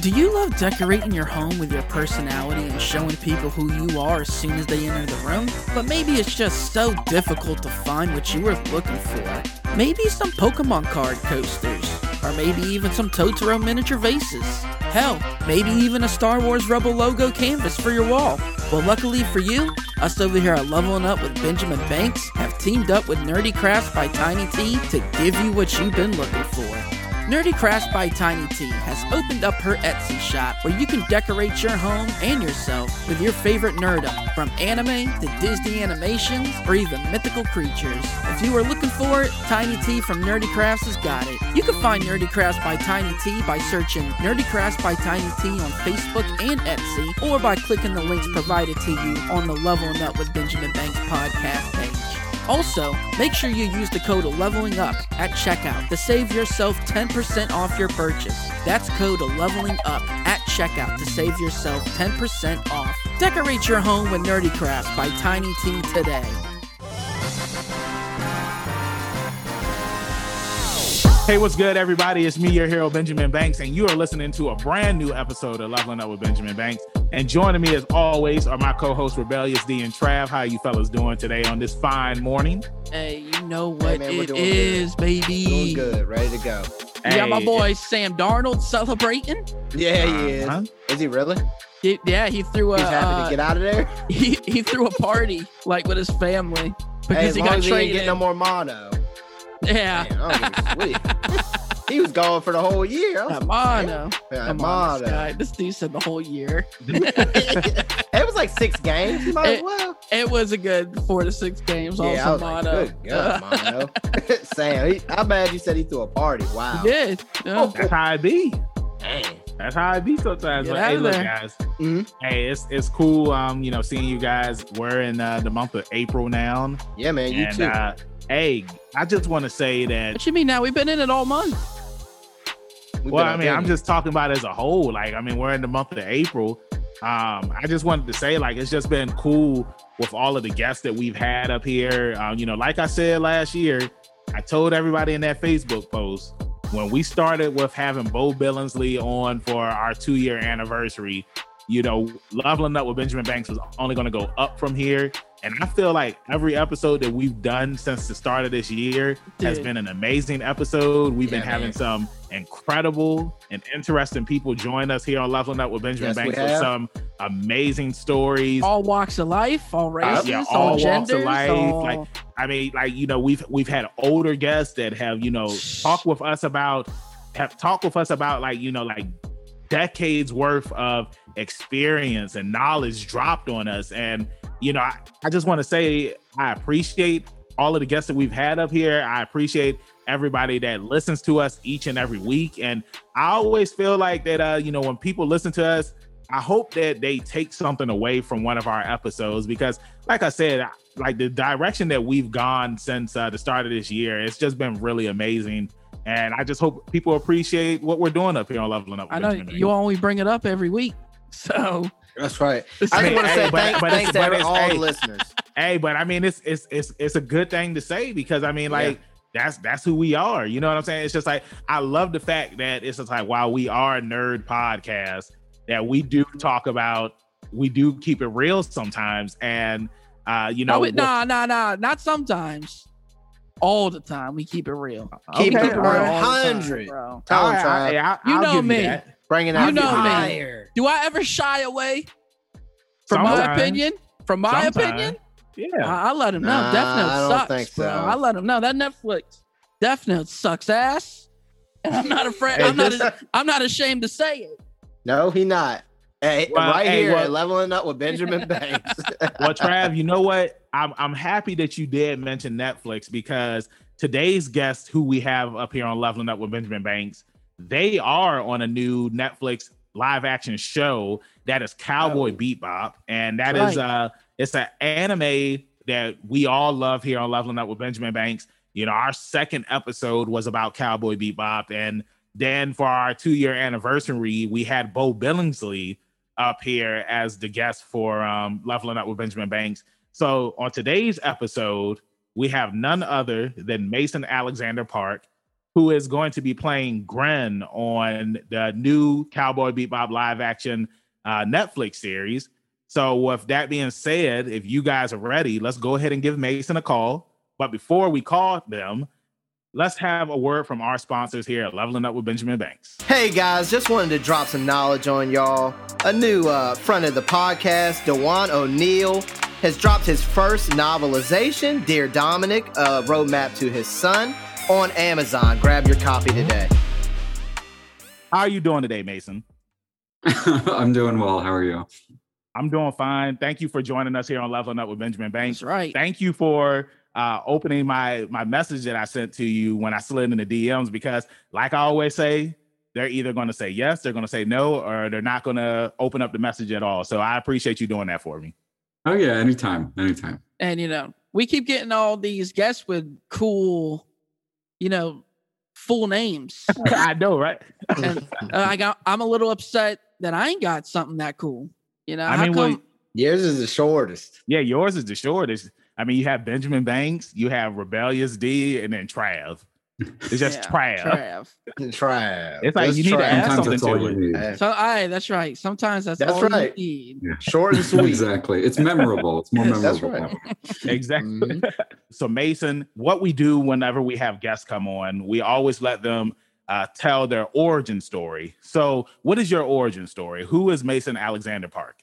Do you love decorating your home with your personality and showing people who you are as soon as they enter the room? But maybe it's just so difficult to find what you were looking for. Maybe some Pokemon card coasters, or maybe even some Totoro miniature vases. Hell, maybe even a Star Wars Rebel logo canvas for your wall. Well, luckily for you, us over here at Leveling Up with Benjamin Banks have teamed up with Nerdy Crafts by Tiny T to give you what you've been looking for. Nerdy Crafts by Tiny T has opened up her Etsy shop where you can decorate your home and yourself with your favorite nerdum, from anime to Disney animations or even mythical creatures. If you are looking for it, Tiny T from Nerdy Crafts has got it. You can find Nerdy Crafts by Tiny T by searching Nerdy Crafts by Tiny T on Facebook and Etsy, or by clicking the links provided to you on the Leveling Up with Benjamin Banks podcast page. Also, make sure you use the code Leveling Up at checkout to save yourself 10% off your purchase. That's code Leveling Up at checkout to save yourself 10% off. Decorate your home with Nerdy Crafts by Tiny T today. Hey, what's good, everybody? It's me, your hero, Benjamin Banks, and you are listening to a brand new episode of Leveling Up with Benjamin Banks. And joining me, as always, are my co-hosts Rebellious D and Trav. How you fellas doing today on this fine morning? Hey, you know what man, we're it doing baby. good, ready to go. You got my Hey, boy Sam Darnold celebrating. Yeah, he is. Uh-huh. Is he really? He, yeah, he threw a He's happy uh, to get out of there. he, he threw a party like with his family because as he long got as he ain't traded. getting no more mono. Yeah, Man, I don't give a sweet. he was gone for the whole year. I was Yeah, mono. Yeah, Come on, this mono. guy. This dude said the whole year. it was like six games. You might as It- well. It was a good four to six games. Yeah, I also was like, mono. good God, mono. Sam, he, I'm mad you said he threw a party. Wow. He did. Oh, yeah. Oh, That's how it be. Dang. That's how it be sometimes. Get But hey, look, there. guys. Mhm. Hey, it's it's cool. Um, you know, seeing you guys. We're in uh, the month of April now, Yeah, man, you and too. uh, hey, I just want to say that What you mean now? We've been in it all month. We've well, I mean, I'm just talking about as a whole. Like, I mean, we're in the month of April. Um, I just wanted to say, like, it's just been cool with all of the guests that we've had up here. Um, you know, like I said last year, I told everybody in that Facebook post when we started with having Bo Billingsley on for our two year anniversary. You know, leveling up with Benjamin Banks was only going to go up from here. And I feel like every episode that we've done since the start of this year has been an amazing episode. We've been having man. some incredible and interesting people join us here on Leveling Up with Benjamin Yes, Banks with some amazing stories. All walks of life, all races, yeah, all, all walks of life, all- like, I mean, like you know, we've we've had older guests that have you know talked with us about have talked with us about like you know like decades worth of experience and knowledge dropped on us, and you know, I, I just want to say I appreciate all of the guests that we've had up here. I appreciate everybody that listens to us each and every week, and I always feel like that. Uh, you know, when people listen to us. I hope that they take something away from one of our episodes because, like I said, like the direction that we've gone since uh, the start of this year, it's just been really amazing. And I just hope people appreciate what we're doing up here on Leveling Up. I know Benjamin you only bring it up every week. So That's right. I mean, just want to hey, say but- thank- but thanks to but all hey. the listeners. Hey, but I mean, it's it's it's it's a good thing to say because I mean, like that's that's who we are. You know what I'm saying? It's just like I love the fact that it's just like while we are a nerd podcast, that we do talk about, we do keep it real sometimes, and uh, you know, no, with- nah, nah, nah, not sometimes. All the time, we keep it real. Keep it all right. 100. bro. Tell All him, right, I- I- You I'll know me. that. Bringing You know the me. fire. Do I ever shy away from my opinion? From my Sometimes. opinion, Yeah. I, I let him know. Nah, Death Note I don't sucks, think bro. I let him know that Netflix Death Note sucks ass, and I'm not afraid. Hey, I'm not. this- I'm not ashamed to say it. No, he not. Hey, Well, right hey, here, well- at leveling up with Benjamin Banks. well, Trav, you know what? I'm I'm happy that you did mention Netflix because today's guest, who we have up here on Leveling Up with Benjamin Banks, they are on a new Netflix live action show that is Cowboy Oh. Bebop, and that is Right. uh it's an anime that we all love here on Leveling Up with Benjamin Banks. You know, our second episode was about Cowboy Bebop, and then for our two year anniversary, we had Bo Billingsley up here as the guest for um, Leveling Up with Benjamin Banks. So on today's episode, we have none other than Mason Alexander Park, who is going to be playing Gren on the new Cowboy Bebop live action uh, Netflix series. So, with that being said, if you guys are ready, let's go ahead and give Mason a call. But before we call them, let's have a word from our sponsors here at Leveling Up with Benjamin Banks. Hey guys, just wanted to drop some knowledge on y'all. A new uh, friend of the podcast, Dewan O'Neill, has dropped his first novelization, Dear Dominic, a roadmap to his son, on Amazon. Grab your copy today. How are you doing today, Mason? I'm doing well. How are you? I'm doing fine. Thank you for joining us here on Leveling Up with Benjamin Banks. That's right. Thank you for uh, opening my my message that I sent to you when I slid in the DMs because, like I always say, they're either going to say yes, they're going to say no, or they're not going to open up the message at all. So I appreciate you doing that for me. Oh yeah, anytime, anytime. And you know, we keep getting all these guests with cool, you know, full names. I know, right? and uh, I got I'm a little upset that I ain't got something that cool. You know, I how mean, well. Yours is the shortest. Yeah, yours is the shortest. I mean, you have Benjamin Banks, you have Rebellious D, and then Trav. It's just Yeah, Trav. Trav. Try. It's like you need to add Sometimes something to you it. need. So, aye, that's right. Sometimes that's, That's all right. you need. Short and sweet. exactly. It's memorable. It's more memorable. that's right. that way. Exactly. Mhm. So, Mason, what we do whenever we have guests come on, we always let them uh, tell their origin story. So, what is your origin story? Who is Mason Alexander Park?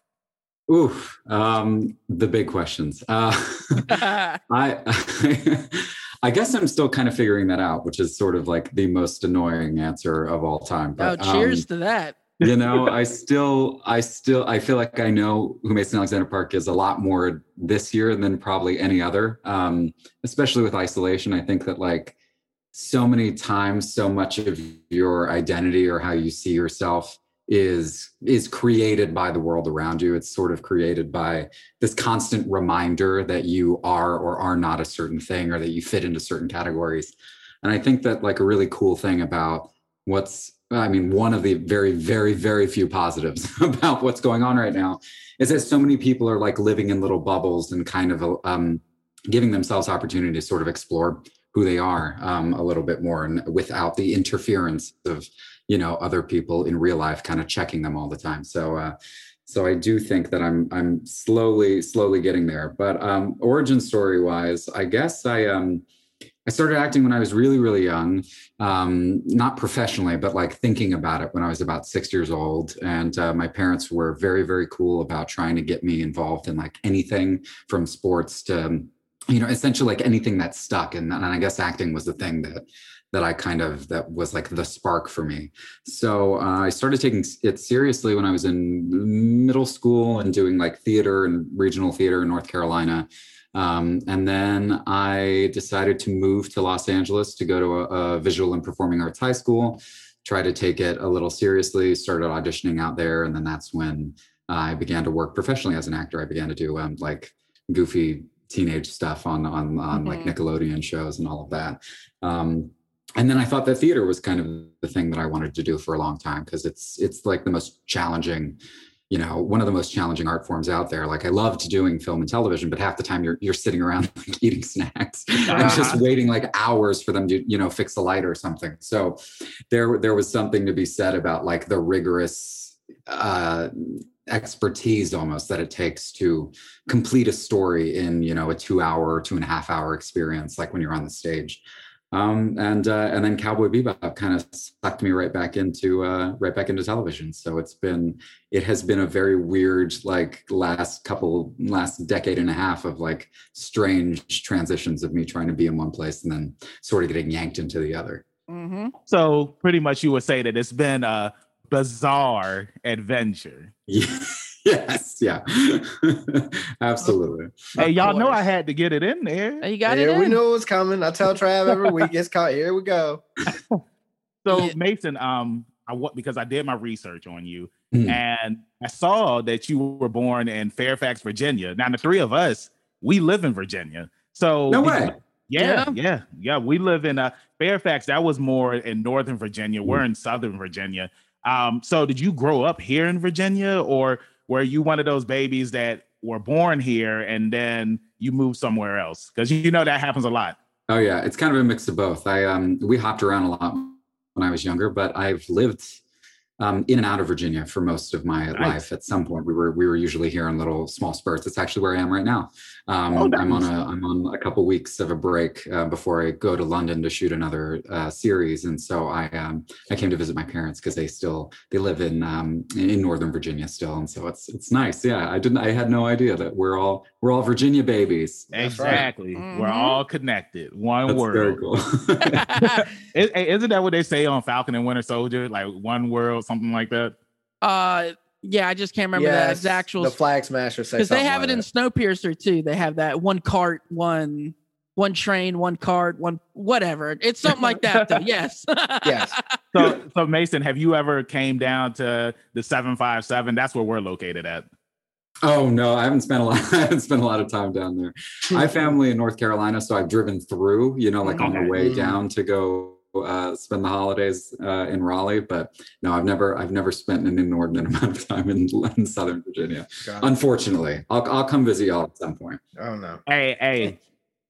Oof. Um, the big questions. Uh, I I guess I'm still kind of figuring that out, which is sort of like the most annoying answer of all time. oh, cheers um, to that. You know, I still, I still, I feel like I know who Mason Alexander Park is a lot more this year than probably any other. Um, especially with isolation, I think that like so many times, so much of your identity or how you see yourself is is created by the world around you. It's sort of created by this constant reminder that you are or are not a certain thing, or that you fit into certain categories. And I think that like a really cool thing about what's I mean, one of the very, very, very few positives about what's going on right now is that so many people are like living in little bubbles and kind of um, giving themselves opportunity to sort of explore who they are um, a little bit more and without the interference of you know other people in real life kind of checking them all the time. So uh so i do think that i'm i'm slowly slowly getting there. But um origin story wise i guess i um I started acting when I was really, really young, um, not professionally, but like thinking about it when I was about six years old. And uh, my parents were very, very cool about trying to get me involved in like anything from sports to, um, you know, essentially like anything that stuck. And, and I guess acting was the thing that that I kind of that was like the spark for me. So uh, I started taking it seriously when I was in middle school and doing like theater and regional theater in North Carolina. Um, and then I decided to move to Los Angeles to go to a, a visual and performing arts high school, try to take it a little seriously, started auditioning out there. And then that's when I began to work professionally as an actor. I began to do um, like goofy teenage stuff on on, on like Mhm. Nickelodeon shows and all of that. Um, and then I thought that theater was kind of the thing that I wanted to do for a long time because it's it's like the most challenging, you know, one of the most challenging art forms out there. Like I loved doing film and television, but half the time you're you're sitting around like, eating snacks and just Uh-huh. waiting like hours for them to you know fix the light or something. So there there was something to be said about like the rigorous uh expertise almost that it takes to complete a story in you know a two hour two and a half hour experience like when you're on the stage um, and uh, and then Cowboy Bebop kind of sucked me right back into uh, right back into television. So it's been it has been a very weird like last couple last decade and a half of like strange transitions of me trying to be in one place and then sort of getting yanked into the other. Mm-hmm. So, pretty much, you would say that it's been a bizarre adventure. yes, yeah, absolutely. Hey, y'all know. I had to get it in there. You got yeah, it we in. know what's coming. I tell Trav every week it's caught. Here we go. So Mason, um, I what because I did my research on you Mm. and I saw that you were born in Fairfax, Virginia. Now the three of us, we live in Virginia. So No did way. you- Yeah, yeah, yeah. We live in uh, Fairfax. That was more in Northern Virginia. We're in Southern Virginia. Um, so did you grow up here in Virginia, or were you one of those babies that were born here and then you moved somewhere else? Because you know that happens a lot. Oh yeah, it's kind of a mix of both. I um we hopped around a lot when I was younger, but I've lived um, in and out of Virginia for most of my Nice. life. At some point, we were we were usually here in little small spurts. It's actually where I am right now. Um, Oh, I'm on a I'm on a couple weeks of a break uh, before I go to London to shoot another uh, series, and so I um, I came to visit my parents because they still they live in um, in Northern Virginia still, and so it's it's nice. Yeah, I didn't I had no idea that we're all we're all Virginia babies. That's right. Exactly. We're all connected. One That's very world. cool. Is, isn't that what they say on Falcon and Winter Soldier? Like one world, something like that. uh, yeah, I just can't remember the Yes, exact actual The Flag Smasher say because they have like it in that. Snowpiercer too. They have that one cart, one one train, one cart, one whatever. It's something like that though. Yes. Yes. So, so Mason, have you ever came down to the seven five seven? That's where we're located at. Oh no, I haven't spent a lot. I haven't spent a lot of time down there. I have family in North Carolina, so I've driven through. You know, like on the way Mhm. down to go uh, spend the holidays uh, in Raleigh. But no, I've never, I've never spent an inordinate amount of time in, in Southern Virginia. God. Unfortunately, I'll, I'll come visit y'all at some point. Oh no. Hey, hey,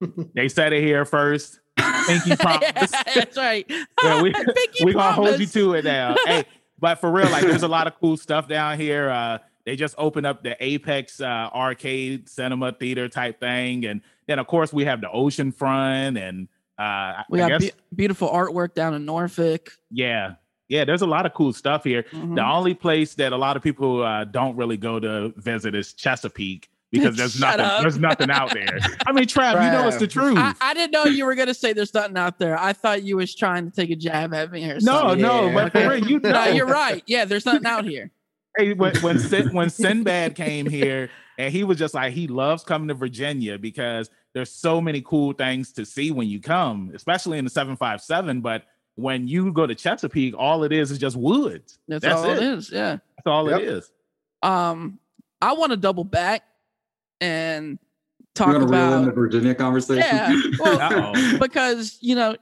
they said it here first. Pinky promise. That's right. Yeah, we Pinky we gonna hold you to it now. hey, but for real, like there's a lot of cool stuff down here. Uh, they just opened up the Apex uh, arcade cinema theater type thing, and then of course we have the ocean front, and uh, We I got guess be- beautiful artwork down in Norfolk. yeah, yeah. There's a lot of cool stuff here. Mhm. The only place that a lot of people uh, don't really go to visit is Chesapeake because there's Shut nothing. up. There's nothing out there. I mean, Trav, you know it's the truth. I, I didn't know you were gonna say there's nothing out there. I thought you was trying to take a jab at me or no, something. no, Yeah. but for real, you know, No, you're right. Yeah, there's nothing out here. Hey, when when, Sin, when Sinbad came here, and he was just like he loves coming to Virginia because there's so many cool things to see when you come, especially in the 757. But when you go to Chesapeake, all it is is just woods. That's, That's all it it. is. Yeah. That's all Yep. it is. Um, I want to double back and You talk want to reel in the Virginia conversation? Yeah, well, because you know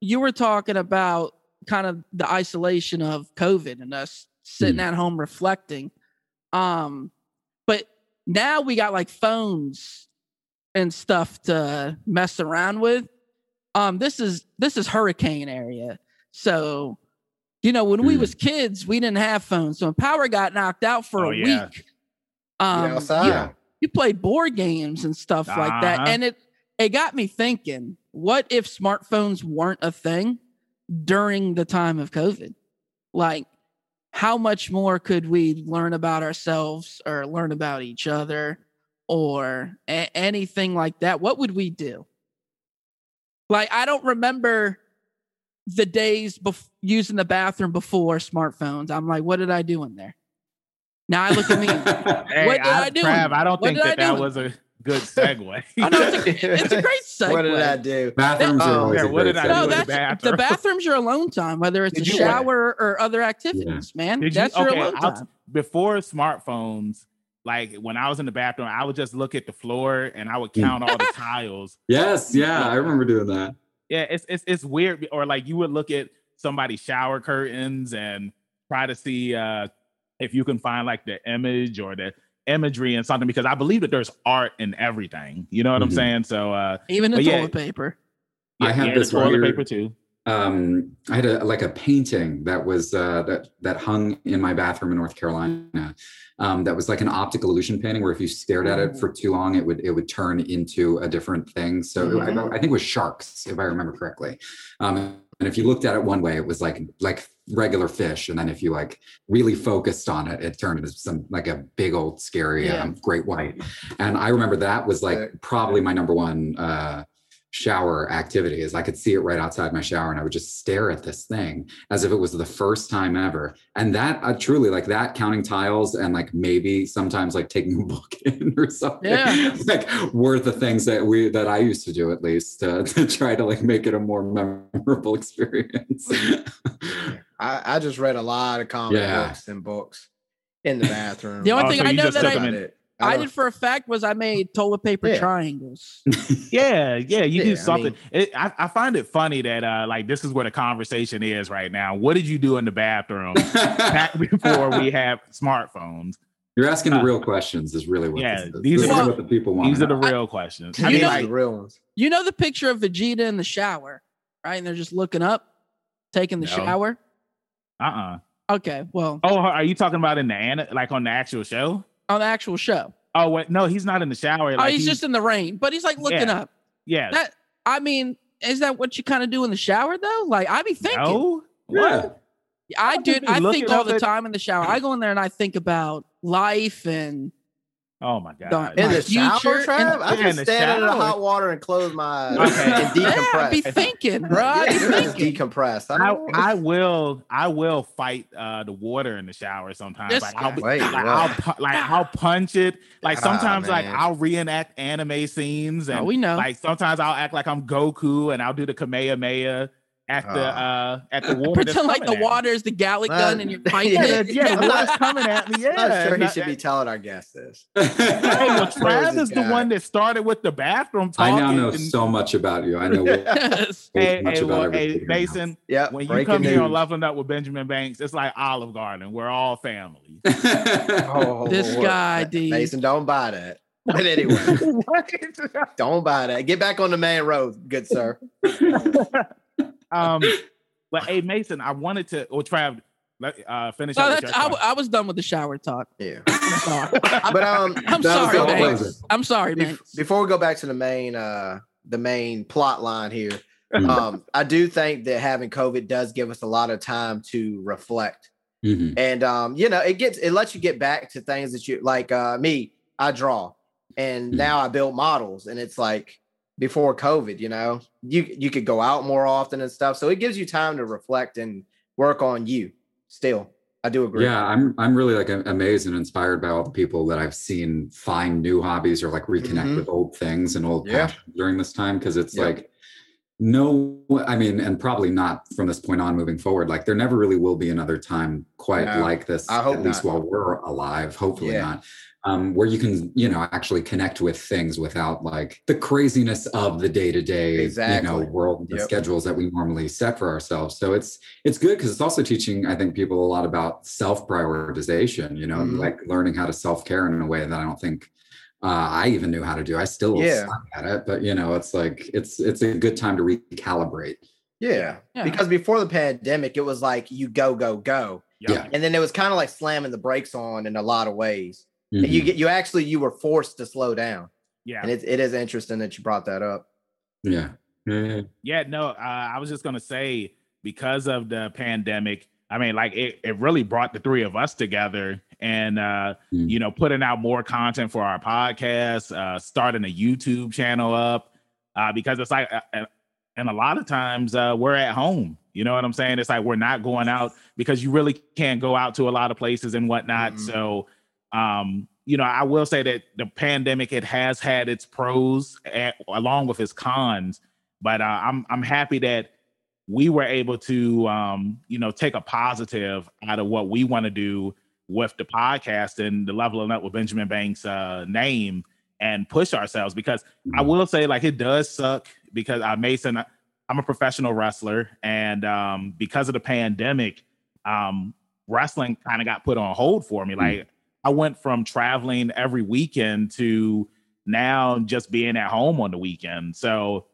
you were talking about kind of the isolation of COVID and us sitting Hmm. at home reflecting. Um, but now we got like phones and stuff to mess around with. Um, this is this is hurricane area, so you know when we Hmm. was kids, we didn't have phones. So when power got knocked out for Oh, a yeah. week, um, Get you, you played board games and stuff like that, Uh-huh. and it it got me thinking: what if smartphones weren't a thing during the time of COVID? Like, how much more could we learn about ourselves or learn about each other or a- anything like that? What would we do? Like, I don't remember the days bef- using the bathroom before smartphones. I'm like, what did I do in there? Now I look at me. Hey, What did I do? Trav, I don't What think did I that that do? was a good segue. I know it's a, it's a great segue. What did I do? Bathrooms are Oh, always yeah, what did I No, do in segue. the that's the bathroom's your alone time, whether it's Did a you- shower or other activities, man. Did you- that's your okay, alone I'll- time. before smartphones, like when I was in the bathroom, I would just look at the floor and I would Mm. count all the tiles. Yes, yeah, I remember doing that. Yeah, it's it's it's weird. Or like you would look at somebody's shower curtains and try to see uh if you can find like the image or the imagery and something because I believe that there's art in everything. You know what I'm Mhm. saying? So uh Even the but yeah. toilet paper. I have yeah, this toilet weird- paper too. um i had a like a painting that was uh that that hung in my bathroom in north carolina um that was like an optical illusion painting where if you stared at it for too long it would it would turn into a different thing so I, I think it was sharks if i remember correctly um and if you looked at it one way it was like like regular fish. And then if you like really focused on it it turned into some like a big old scary Yeah. um, great white. And i remember that was like probably my number one uh shower activity is I could see it right outside my shower and I would just stare at this thing as if it was the first time ever. And that uh, truly like that counting tiles and like maybe sometimes like taking a book in or something Yeah. like were the things that we that I used to do at least to, to try to like make it a more memorable experience. I, I just read a lot of comic Yeah. books and books in the bathroom. The only Oh, thing so I know that I, them it. I don't- did for a fact was I made toilet paper Yeah. triangles. Yeah, yeah, you Yeah, do I something. mean- it, I, I find it funny that uh like this is where the conversation is right now. What did you do in the bathroom back before we have smartphones? You're asking the real questions. Is really what Yeah, this is. these This are- is what the people want. These are the I- real questions. I You mean, know- like the real ones. You know the picture of Vegeta in the shower, right? And they're just looking up, taking the No. shower. Uh-uh. Okay, well, Oh, are you talking about in the like on the actual show? On the actual show. Oh, wait, no, he's not in the shower. oh, Like, he's just in the rain, but he's like looking Yeah. up. yeah. That I mean, is that what you kind of do in the shower though? Like I be thinking. No, Yeah. what? I I'll do. I think all the at- time in the shower. I go in there and I think about life and Oh my god. In My the shower, Trav? and- I Yeah, just stand in the hot water and close my eyes Okay. and yeah, I be decompress. thinking, bro. I be Yeah, just thinking. decompress. I, I. I will I will fight uh the water in the shower sometimes. This like I'll be. Wait, like. I'll pu- like I'll punch it. Like Ah, sometimes like. I'll reenact anime scenes Oh, and we know. like sometimes I'll act like I'm Goku and I'll do the Kamehameha at the Ah. uh at the water. Pretend like the coming at me. water is the Galick Uh, gun and you're fighting yeah, Yeah, it. yeah, the I'm not- water's coming at me. Yeah, I'm sure he Not- should be telling our guests this. Hey, well, Trav this is the one that started with the bathroom talk. I now know and- so much about you. I know way Yes. Hey, much hey, about well, everything. hey. Mason, Yeah, when you breaking come here on. Leveling Up with Benjamin Banks, it's like Olive Garden. We're all family. Oh, This guy, D. Mason, don't buy that. But anyway, don't buy that. Get back on the main road, good sir. Um, but hey, Mason, I wanted to, or Trav, let uh, finish No, up with that's, your I, thought. w- I was done with the shower talk. Yeah. But um I'm sorry, the- Banks. I'm sorry, Bef- Banks. before we go back to the main uh the main plot line here, Mhm. um, I do think that having COVID does give us a lot of time to reflect. Mhm. And um, you know, it gets it lets you get back to things that you like uh me, I draw and Mhm. now I build models and it's like before COVID, you know, you you could go out more often and stuff. So it gives you time to reflect and work on you still. I do agree. Yeah, I'm I'm really like amazed and inspired by all the people that I've seen find new hobbies or like reconnect Mhm. with old things and old Yeah. passions during this time because it's Yep. like no I mean and probably not from this point on moving forward like there never really will be another time quite No, like this I hope at least while we're alive hopefully Yeah. not um, where you can you know actually connect with things without like the craziness of the day-to-day you know world the Yep. schedules that we normally set for ourselves so it's it's good because it's also teaching i think people a lot about self prioritization you know Mhm. like learning how to self-care in a way that i don't think uh, i even knew how to do i still Yeah. suck at it but you know it's like it's it's a good time to recalibrate Yeah. Yeah. Because before the pandemic, it was like you go, go, go. Yeah. And then it was kind of like slamming the brakes on in a lot of ways. And you get you actually you were forced to slow down. yeah. And it, it is interesting that you brought that up. yeah yeah, yeah. Yeah, no, uh, I was just gonna say because of the pandemic, I mean, like it, it really brought the three of us together and uh, Mm. you know, putting out more content for our podcast, uh, starting a YouTube channel up, uh, because it's like uh, uh, and a lot of times uh, we're at home. You know what I'm saying? It's like we're not going out because you really can't go out to a lot of places and whatnot. Mhm. So um, you know, I will say that the pandemic it has had its pros a along with its cons, but uh, I'm I'm happy that we were able to um, you know take a positive out of what we want to do with the podcast and the leveling up with Benjamin Banks uh, name and push ourselves because I will say like it does suck because uh, Mason I- I'm a professional wrestler and um, because of the pandemic um, wrestling kind of got put on hold for me Mm. like I went from traveling every weekend to now just being at home on the weekend. So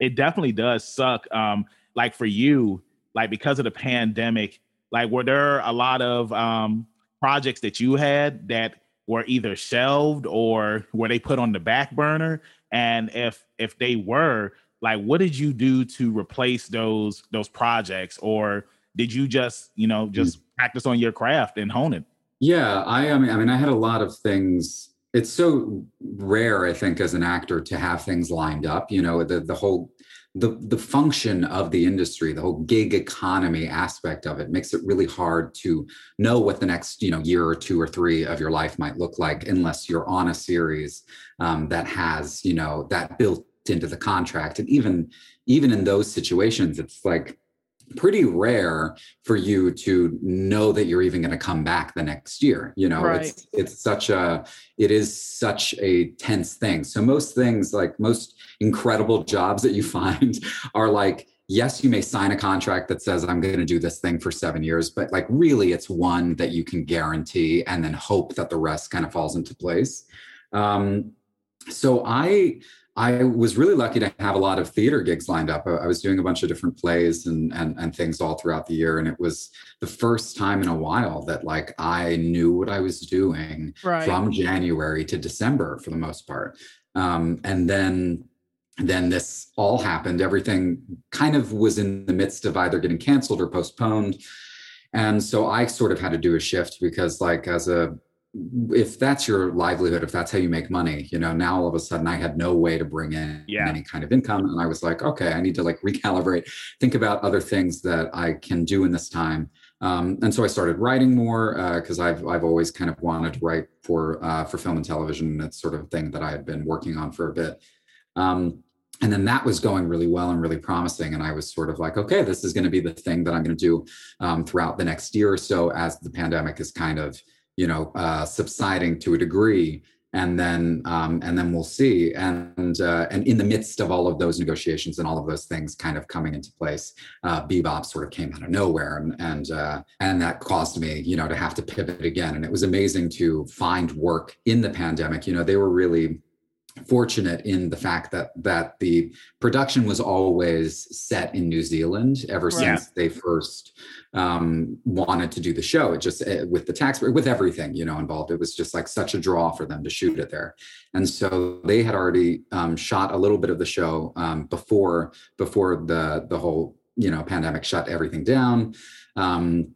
it definitely does suck. Um, like for you, like because of the pandemic, like were there a lot of um projects that you had that were either shelved or were they put on the back burner? And if if they were, like what did you do to replace those those projects? Or did you just, you know, just practice on your craft and hone it? Yeah, I, I mean, I mean, I had a lot of things. It's so rare, I think, as an actor to have things lined up. You know, the the whole the the function of the industry, the whole gig economy aspect of it, makes it really hard to know what the next you know year or two or three of your life might look like unless you're on a series um, that has you know that built into the contract. And even even in those situations, it's like pretty rare for you to know that you're even going to come back the next year you know? It's it's such a it is such a tense thing. So most things like most incredible jobs that you find are like yes, you may sign a contract that says I'm going to do this thing for seven years, but like really, it's one that you can guarantee and then hope that the rest kind of falls into place. Um, so I I was really lucky to have a lot of theater gigs lined up. I was doing a bunch of different plays and, and and things all throughout the year, and it was the first time in a while that like I knew what I was doing Right. from January to December for the most part. Um, and then then this all happened. Everything kind of was in the midst of either getting canceled or postponed. And so I sort of had to do a shift because like as a if that's your livelihood, if that's how you make money, you know, now all of a sudden I had no way to bring in Yeah. any kind of income. And I was like, okay, I need to like recalibrate, think about other things that I can do in this time. Um, and so I started writing more because I've I've always kind of wanted to write for uh, for film and television. That's sort of thing that I had been working on for a bit. Um, and then that was going really well and really promising. And I was sort of like, okay, this is going to be the thing that I'm going to do um, throughout the next year or so as the pandemic is kind of, you know, uh, subsiding to a degree. And then, um, and then we'll see. And uh, and in the midst of all of those negotiations and all of those things kind of coming into place, uh, Bebop sort of came out of nowhere, and and uh, and that caused me, you know, to have to pivot again. And it was amazing to find work in the pandemic. You know, they were really fortunate in the fact that that the production was always set in New Zealand ever Right. since they first um, wanted to do the show. It just eh, with the tax with everything you know involved, it was just like such a draw for them to shoot it there. And so they had already um, shot a little bit of the show um, before before the the whole you know pandemic shut everything down. Um,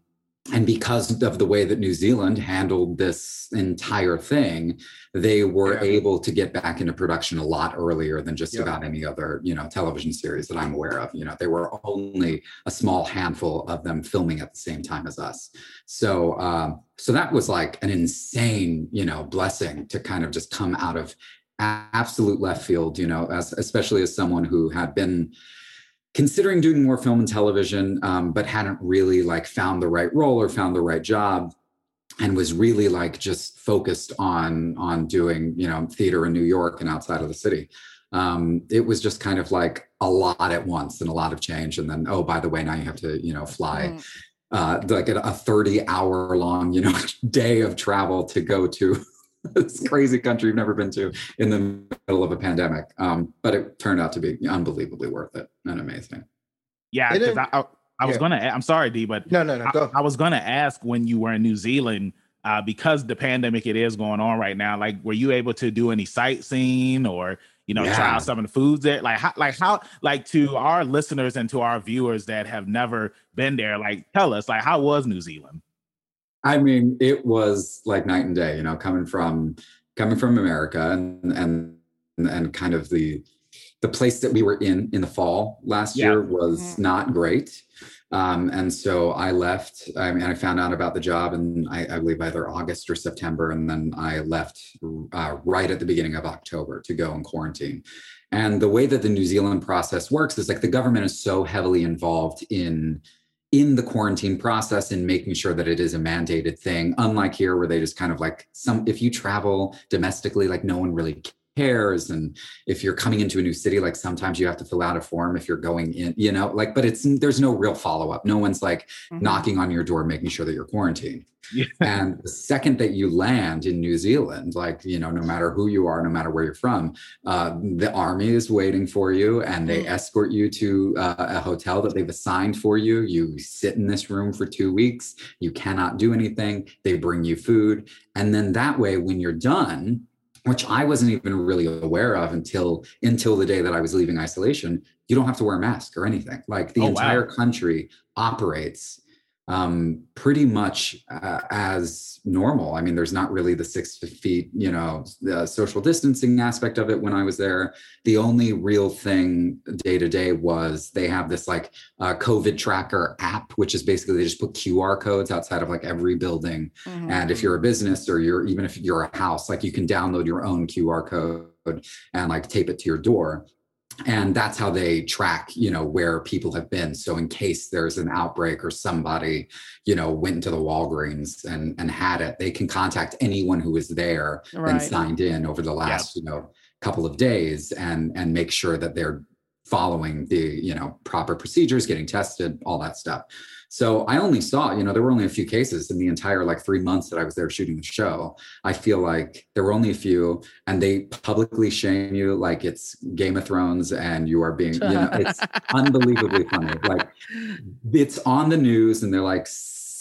and because of the way that New Zealand handled this entire thing, they were Yeah. able to get back into production a lot earlier than just Yeah. about any other, you know, television series that I'm aware of. You know, there were only a small handful of them filming at the same time as us. So, um, so that was like an insane, you know, blessing to kind of just come out of absolute left field. You know, as especially as someone who had been considering doing more film and television, um, but hadn't really like found the right role or found the right job and was really like just focused on on doing you know theater in new york and outside of the city um, it was just kind of like a lot at once and a lot of change and then oh by the way now you have to you know fly Mm. uh, like a 30 hour long you know day of travel to go to this crazy country you've never been to in the middle of a pandemic um, but it turned out to be unbelievably worth it and amazing Yeah, because I, I, I was yeah. gonna. I'm sorry, D, but No, no, no. I, Go. I was gonna ask when you were in New Zealand, uh, because the pandemic it is going on right now. Like, were you able to do any sightseeing or you know try out some of the foods there? Like, how, like how, like to our listeners and to our viewers that have never been there, like tell us, like how was New Zealand? I mean, it was like night and day, you know, coming from coming from America and and and kind of the the place that we were in in the fall last Yeah. year was Mhm. not great. Um, and so I left. I mean, I found out about the job, and I, I believe either August or September, and then I left uh, right at the beginning of October to go in quarantine. And the way that the New Zealand process works is like the government is so heavily involved in in the quarantine process and making sure that it is a mandated thing unlike here where they just kind of like some if you travel domestically like no one really cares and if you're coming into a new city like sometimes you have to fill out a form if you're going in you know like but it's there's no real follow up no one's like Mhm. knocking on your door making sure that you're quarantined Yeah. and the second that you land in New Zealand, like, you know, no matter who you are, no matter where you're from, uh, the army is waiting for you and they Mm. escort you to uh, a hotel that they've assigned for you. You sit in this room for two weeks. You cannot do anything. They bring you food. And then that way, when you're done, which I wasn't even really aware of until until the day that I was leaving isolation, you don't have to wear a mask or anything. Like the Oh, wow. entire country operates um, pretty much uh, as normal. I mean, there's not really the six feet, you know, the social distancing aspect of it when I was there. The only real thing day to day was they have this like uh, COVID tracker app, which is basically they just put QR codes outside of like every building. Mhm. And if you're a business or you're even if you're a house, like you can download your own QR code and like tape it to your door and that's how they track you know where people have been. So in case there's an outbreak or somebody you know went into the walgreens and and had it they can contact anyone who was there and signed in over the last you know couple of days and and make sure that they're following the you know proper procedures getting tested all that stuff so i only saw you know there were only a few cases in the entire like three months that i was there shooting the show. I feel like there were only a few and they publicly shame you like it's game of thrones and you are being you know it's unbelievably funny. Like it's on the news and they're like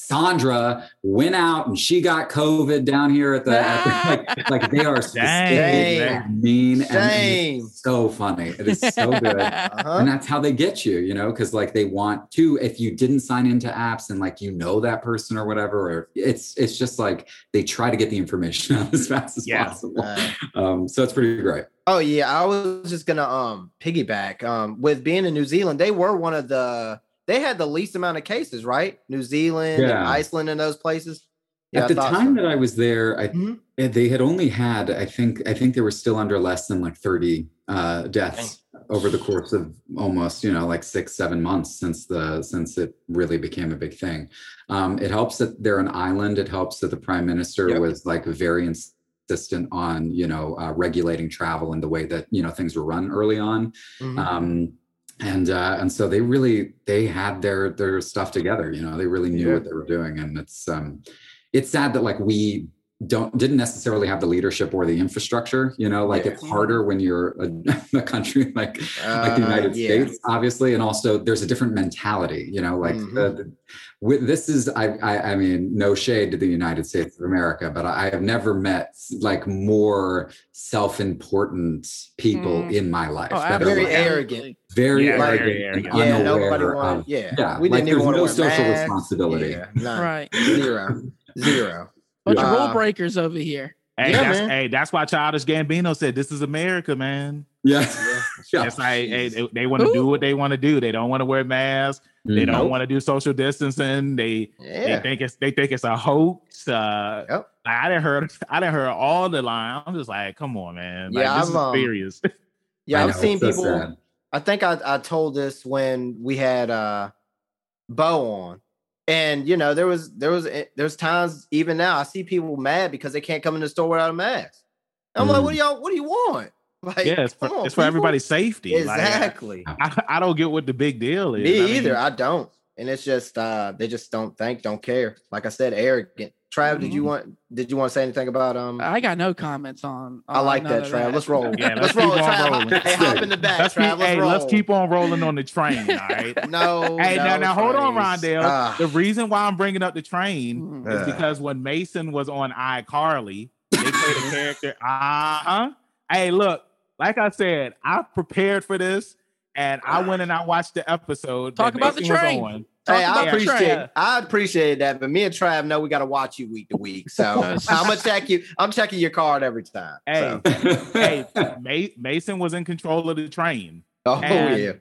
Sandra went out and she got COVID down here at the, at the like, like they are specific, mean, and it's so funny. It is so good, uh-huh. and that's how they get you, you know, because like they want to. If you didn't sign into apps and like you know that person or whatever, or it's it's just like they try to get the information out as fast as yeah. possible. Uh, um, so it's pretty great. Oh yeah, I was just gonna um piggyback um with being in New Zealand. They were one of the they had the least amount of cases, right? New Zealand, yeah. and Iceland, and those places. Yeah, At the time so. that I was there, I, mm-hmm. They had only had, I think, I think they were still under less than like 30 uh, deaths Dang. over the course of almost, you know, like six, seven months since the since it really became a big thing. Um, it helps that they're an island. It helps that the prime minister yep. was like very insistent on, you know, uh, regulating travel and the way that you know things were run early on. Mm-hmm. Um, and uh, and so they really they had their their stuff together you know they really knew yeah. what they were doing and it's um it's sad that like we don't didn't necessarily have the leadership or the infrastructure you know like yeah. it's harder when you're a, a country like uh, like the united yeah. states obviously and also there's a different mentality you know like mm-hmm. the, the, this is I, I, I mean no shade to the united states of america but i, I have never met like more self-important people mm. in my life oh, very like, arrogant. Very yeah, arrogant, very arrogant. yeah nobody wanted, of, yeah. yeah we didn't like, even want no social masks. responsibility. Yeah, right. Zero. Zero. Bunch of rule breakers over here. Hey, yeah, that's, man. hey, that's why Childish Gambino said, "This is America, man." Yeah, yeah. It's like hey, they, they want to do what they want to do. They don't want to wear masks. They don't want to do social distancing. They yeah. they think it's they think it's a hoax. Uh, yep. I didn't heard I didn't heard all the line. I'm just like, come on, man. Like, yeah, this I've, is serious. Um, yeah, I've seen people. Sad. I think I, I told this when we had uh Bo on and you know, there was there was eh, there's times even now I see people mad because they can't come in the store without a mask. I'm mm. like, what do y'all what do you want? Like, yeah, it's for, on, it's for everybody's safety. Exactly. Like, I, I, don't get what the big deal is. Me I either. Mean, I don't. And it's just uh they just don't think, don't care. Like I said, arrogant. Trav, mm-hmm. did you mm-hmm. want did you want to say anything about um I got no comments on, on I like that, Trav. That. Let's roll. Yeah, let's, let's roll. Trav. Rolling. Hey, hop in the back, let's Trav. Keep, let's hey, roll. let's keep on rolling on the train. All right. no. Hey, no, now, now hold on, Rondell. Uh, the reason why I'm bringing up the train uh, is because when Mason was on iCarly, they played a character. Uh-huh. Hey, look, like I said, I prepared for this and I went and I watched the episode. Talk about Mason the train. Hey, I appreciate I appreciate that, but me and Trav know we got to watch you week to week. So I'm gonna check you. I'm checking your card every time. Hey, so. hey, Mason was in control of the train. Oh and yeah.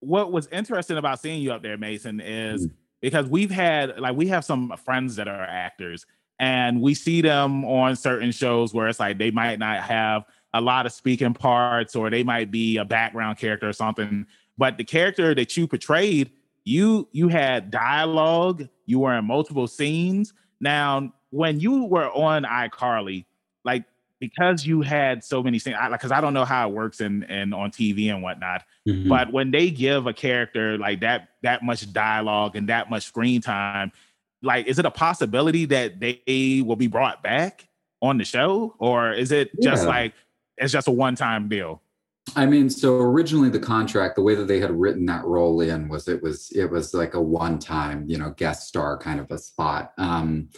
What was interesting about seeing you up there, Mason, is mm. because we've had like we have some friends that are actors, and we see them on certain shows where it's like they might not have a lot of speaking parts, or they might be a background character or something. But the character that you portrayed you you had dialogue you were in multiple scenes now when you were on icarly like because you had so many scenes like because I, don't know how it works in and on tv and whatnot mm-hmm. but when they give a character like that that much dialogue and that much screen time like is it a possibility that they will be brought back on the show or is it just yeah. like it's just a one-time deal I mean, so originally the contract, the way that they had written that role in was it was it was like a one-time, you know, guest star kind of a spot. Um,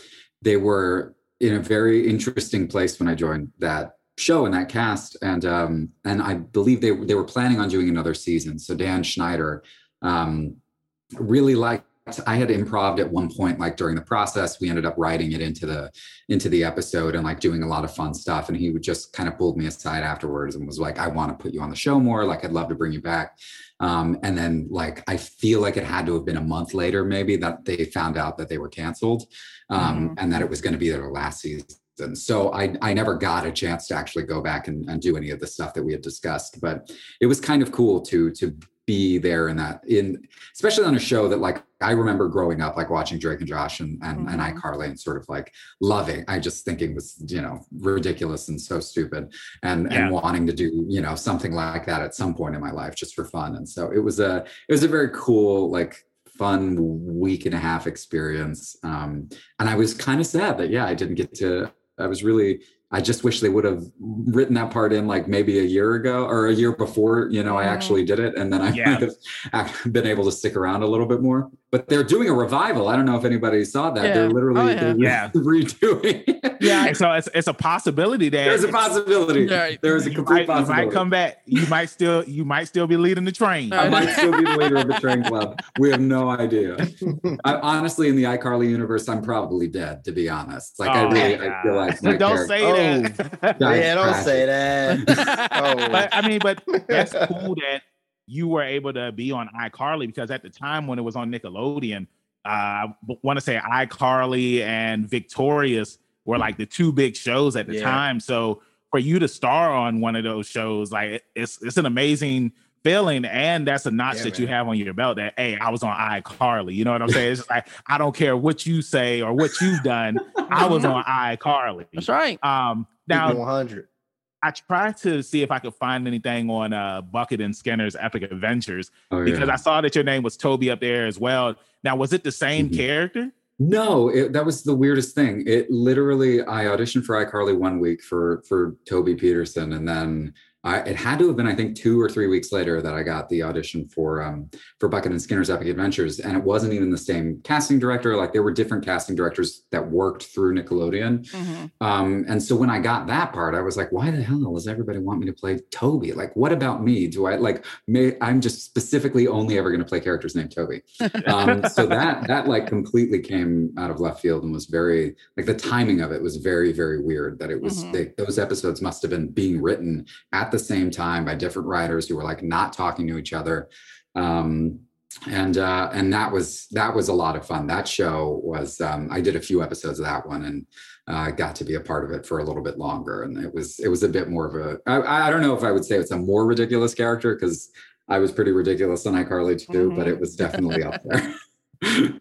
they were in a very interesting place when I joined that show and that cast, and um, and I believe they they were planning on doing another season. So Dan Schneider um, really liked I had improv at one point, like during the process, we ended up writing it into the into the episode and like doing a lot of fun stuff. And he would just kind of pulled me aside afterwards and was like, "I want to put you on the show more. Like, I'd love to bring you back." Um, and then like I feel like it had to have been a month later, maybe that they found out that they were canceled um, mm-hmm. and that it was going to be their last season. So I, I never got a chance to actually go back and, and do any of the stuff that we had discussed, but it was kind of cool to to be there in that in especially on a show that like I remember growing up like watching Drake and Josh and and, and Mhm. iCarly and sort of like loving. I just thinking was you know ridiculous and so stupid and Yeah. and wanting to do you know something like that at some point in my life just for fun. And so it was a it was a very cool like fun week and a half experience. Um, and I was kind of sad that yeah I didn't get to. I was really I just wish they would have written that part in like maybe a year ago or a year before, you know, I Mhm. actually did it. And then I Yeah. might have been able to stick around a little bit more. But they're doing a revival. I don't know if anybody saw that. Yeah. They're literally Oh, yeah. they're Yeah. redoing. it. Yeah. So it's it's a possibility that There's a possibility. Yeah. There's a you complete might, you possibility. might come back. You might still you might still be leading the train. I might still be the leader of the train club. We have no idea. I, honestly, in the iCarly universe, I'm probably dead, to be honest. Like I Oh, really, God. I feel like my Don't character- say that. Guys, yeah, don't crash say that. Oh. but I mean, but that's cool that you were able to be on iCarly because at the time when it was on Nickelodeon, uh, I want to say iCarly and Victorious were like the two big shows at the Yeah. time. So for you to star on one of those shows, like it's it's an amazing feeling, and that's a notch Yeah, that you have on your belt. That hey, I was on iCarly. You know what I'm saying? It's just like I don't care what you say or what you've done. I was on iCarly. That's right. Um, Now, now 100. I tried to see if I could find anything on uh, Bucket and Skinner's Epic Adventures Oh, because yeah. I saw that your name was Toby up there as well. Now, was it the same Mhm. character? No, it, that was the weirdest thing. It literally, I auditioned for iCarly one week for for Toby Peterson, and then I, it had to have been, I think, two or three weeks later that I got the audition for um, for Bucket and Skinner's Epic Adventures, and it wasn't even the same casting director. Like there were different casting directors that worked through Nickelodeon, Mhm. um, and so when I got that part, I was like, why the hell does everybody want me to play Toby? Like, what about me? Do I like, may, I'm just specifically only ever going to play characters named Toby. Um, so that, that like completely came out of left field and was very, like the timing of it was very, very weird that it was, Mhm. they, those episodes must have been being written at the same time by different writers who were like not talking to each other. Um, and uh and that was that was a lot of fun that show was um i did a few episodes of that one and uh, got to be a part of it for a little bit longer, and it was it was a bit more of a. I, I don't know if I would say it's a more ridiculous character because I was pretty ridiculous on iCarly too, but Mhm. it was definitely up there.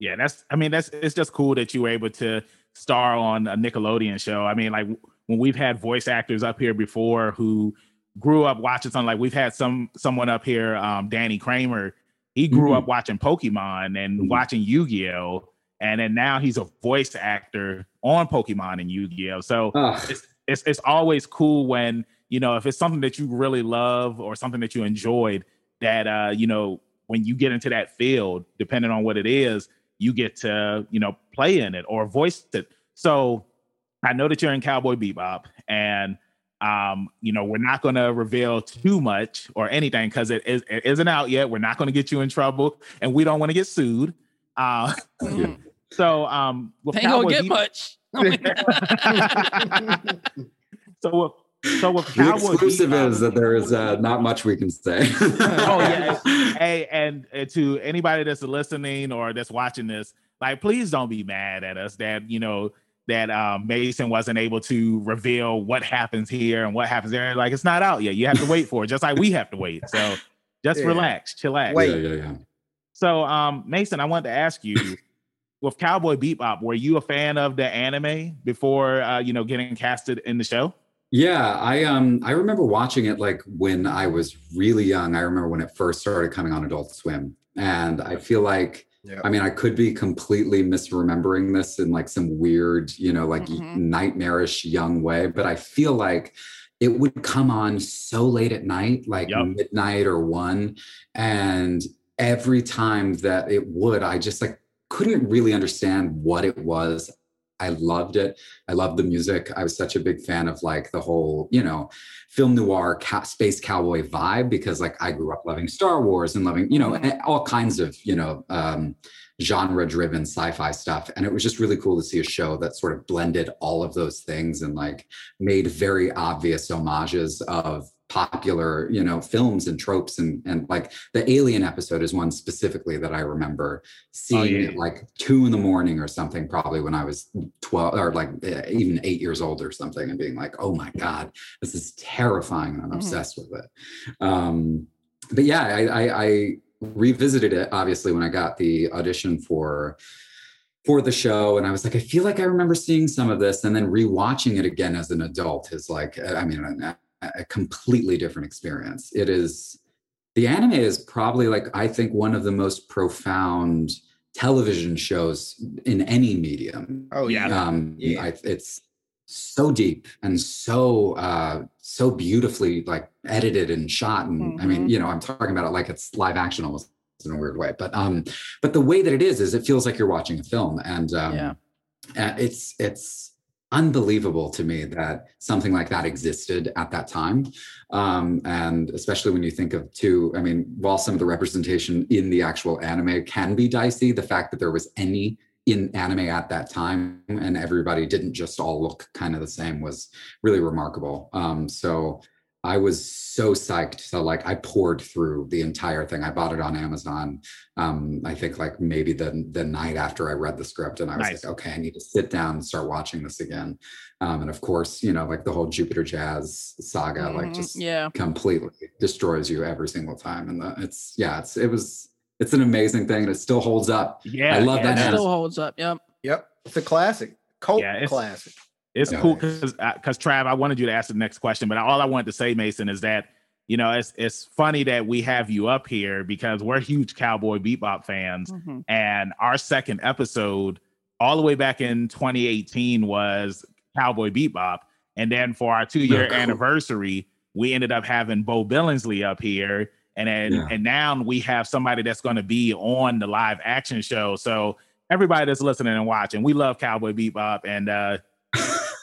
Yeah, that's. I mean, that's. It's just cool that you were able to star on a Nickelodeon show. I mean, like when we've had voice actors up here before who grew up watching something. Like we've had some someone up here, um, Danny Kramer. He grew Mhm. up watching Pokemon and Mhm. watching Yu Gi Oh, and then now he's a voice actor on Pokemon and Yu Gi Oh. So Ugh. it's, it's it's always cool when you know if it's something that you really love or something that you enjoyed that uh you know when you get into that field depending on what it is you get to you know play in it or voice it so i know that you're in cowboy bebop and um you know we're not going to reveal too much or anything because it, is, it isn't out yet we're not going to get you in trouble and we don't want to get sued uh Mhm. so um with Ain't gonna get Bebop- much. so with, so with The Cowboy exclusive Bebop- is that there is uh, not much we can say. oh yeah hey and, and to anybody that's listening or that's watching this like please don't be mad at us that you know that um, mason wasn't able to reveal what happens here and what happens there like it's not out yet you have to wait for it just like we have to wait so just Yeah. relax chillax Wait. Yeah, yeah, yeah. so um mason i wanted to ask you with cowboy bebop were you a fan of the anime before uh, you know getting casted in the show Yeah, I um I remember watching it like when I was really young. I remember when it first started coming on Adult Swim, and I feel like Yeah. I mean I could be completely misremembering this in like some weird, you know, like Mhm. nightmarish young way, but I feel like it would come on so late at night, like Yep. midnight or one, and every time that it would, I just like couldn't really understand what it was. I loved it. I loved the music. I was such a big fan of like the whole, you know, film noir ca- space cowboy vibe because like I grew up loving Star Wars and loving, you know, Mhm. all kinds of, you know, um, genre driven sci-fi stuff. And it was just really cool to see a show that sort of blended all of those things and like made very obvious homages of popular, you know, films and tropes and and like the alien episode is one specifically that I remember seeing yeah. at like two in the morning or something, probably when I was 12 or like eh, even eight years old or something, and being like, oh my God, this is terrifying. And I'm Mhm. obsessed with it. Um, but yeah, I, I, I revisited it obviously when I got the audition for for the show and i was like i feel like i remember seeing some of this and then rewatching it again as an adult is like i mean a, completely different experience it is the anime is probably like i think one of the most profound television shows in any medium oh yeah um yeah. I, it's so deep and so uh so beautifully like edited and shot and mm-hmm. i mean mm-hmm. you know i'm talking about it like it's live action almost in a weird way but um but the way that it is is it feels like you're watching a film and um yeah. it's it's unbelievable to me that something like that existed at that time. Um and especially when you think of two i mean while some of the representation in the actual anime can be dicey the fact that there was any in anime at that time and everybody didn't just all look kind of the same was really remarkable. Um so I was so psyched. So like I poured through the entire thing. I bought it on Amazon. Um, I think like maybe the the night after I read the script, and I was nice. like, okay, I need to sit down and start watching this again. Um, and of course, you know, like the whole Jupiter Jazz saga, mm-hmm. like just yeah, completely destroys you every single time. And the, it's yeah, it's it was it's an amazing thing, and it still holds up. Yeah, I love yeah, that. It still holds up. Yep. Yep. It's a classic. Cult yeah, classic. It's cool because because Trav, I wanted you to ask the next question, but all I wanted to say, Mason, is that you know it's it's funny that we have you up here because we're huge Cowboy Bebop fans, mm-hmm. and our second episode, all the way back in 2018, was Cowboy Bebop, and then for our two year cool. anniversary, we ended up having Beau Billingslea up here, and then yeah. and now we have somebody that's going to be on the live action show. So everybody that's listening and watching, we love Cowboy Bebop, and uh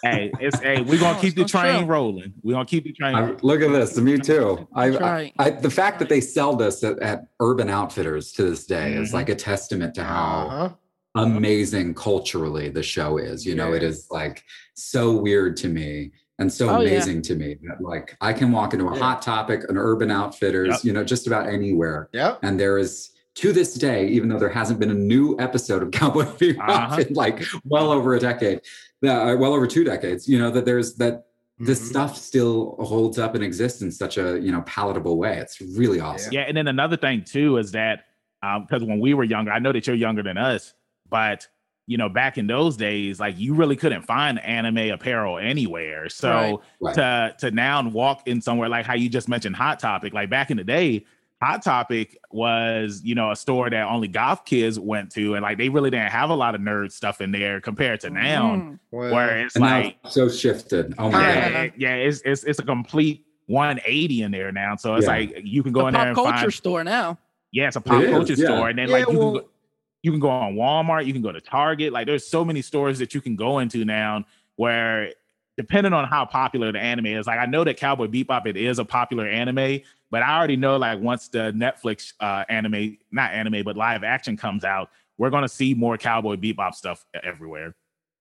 hey, it's hey, we're gonna keep the train rolling. We're gonna keep the train. I, look at this, me too. I, I, I, the fact that they sell this at, at Urban Outfitters to this day mm-hmm. is like a testament to how uh-huh. amazing culturally the show is. You yeah. know, it is like so weird to me and so oh, amazing yeah. to me that like I can walk into a yeah. hot topic, an Urban Outfitters, yep. you know, just about anywhere. Yeah, and there is to this day, even though there hasn't been a new episode of Cowboy Bebop uh-huh. in like well over a decade, uh, well over two decades, you know, that there's that mm-hmm. this stuff still holds up and exists in such a you know palatable way. It's really awesome. Yeah, and then another thing too is that because um, when we were younger, I know that you're younger than us, but you know, back in those days, like you really couldn't find anime apparel anywhere. So right. Right. to to now walk in somewhere like how you just mentioned Hot Topic, like back in the day, Hot Topic was, you know, a store that only goth kids went to, and like they really didn't have a lot of nerd stuff in there compared to now, mm. well, where it's like so shifted. Oh my yeah, god, yeah, it's it's it's a complete 180 in there now. So it's yeah. like you can go in there and culture find, store now. Yeah, it's a pop it culture is, store, and then yeah, like you well, can go, you can go on Walmart, you can go to Target. Like there's so many stores that you can go into now where depending on how popular the anime is, like I know that Cowboy Bebop it is a popular anime, but I already know like once the Netflix uh, anime, not anime, but live action comes out, we're gonna see more Cowboy Bebop stuff everywhere.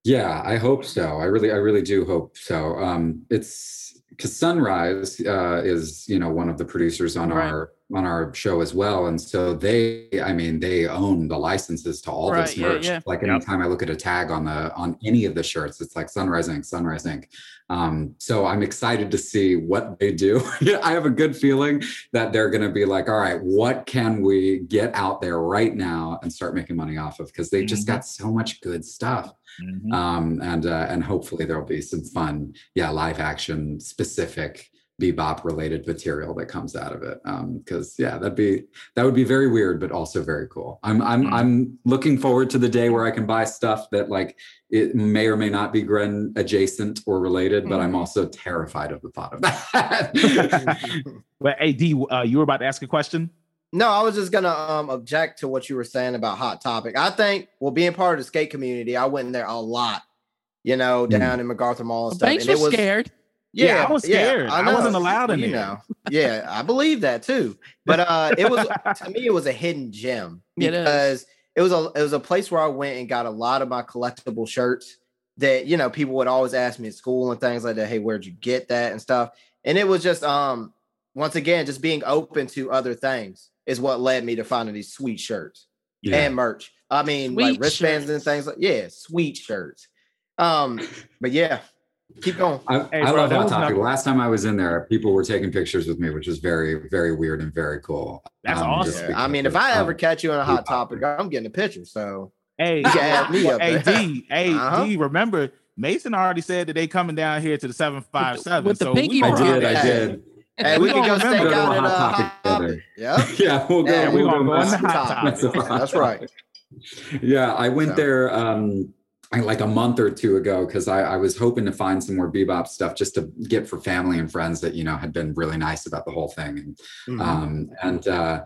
Yeah, I hope so. I really, I really do hope so. Um, it's because Sunrise uh, is, you know, one of the producers on right. our on our show as well. And so they, I mean, they own the licenses to all right, this merch. Yeah, yeah. Like anytime yep. I look at a tag on the on any of the shirts, it's like Sunrise Ink, Sunrise Ink. Um, so I'm excited to see what they do. I have a good feeling that they're going to be like, all right, what can we get out there right now and start making money off of? Because they've mm-hmm. just got so much good stuff. Mm-hmm. Um, and uh, and hopefully there'll be some fun, yeah, live action specific bebop related material that comes out of it because um, yeah that'd be that would be very weird but also very cool i'm i'm mm. i'm looking forward to the day where i can buy stuff that like it may or may not be gren adjacent or related but i'm mm. also terrified of the thought of that well ad uh, you were about to ask a question no, I was just gonna um, object to what you were saying about Hot Topic. I think, well, being part of the skate community, I went in there a lot, you know, mm. down mm. in MacArthur Mall and stuff. Banks and was, was scared. Yeah, yeah, I was scared. Yeah, I, I, wasn't allowed in you there. Know. Yeah, I believe that too. But uh it was to me it was a hidden gem because it, it was a it was a place where I went and got a lot of my collectible shirts that you know people would always ask me at school and things like that. Hey, where'd you get that and stuff? And it was just um once again just being open to other things is what led me to finding these sweet shirts yeah. and merch. I mean, sweet like wristbands shirts. and things like yeah, sweet shirts. Um, but yeah, Keep going. I, Hey, I bro, love that Hot Topic. not- Last time I was in there, people were taking pictures with me, which was very, very weird and very cool. That's Um, awesome. just Yeah, because I mean, if I ever um, catch you in a hot topic, I'm getting a picture. So Hey, You add me up hey. D, hey, Uh-huh. D, remember Mason already said that they coming down here to the 757. with the so pinky we I did, I Hey. did. hey, We we can go stake out at a hot topic. together. Yep. Yeah, we'll go. Yeah, we we'll gonna go in the hot topic. topic. That's right. yeah, I went So. there um I- like a month or two ago because I, I was hoping to find some more bebop stuff just to get for family and friends that you know had been really nice about the whole thing and Mhm. um and uh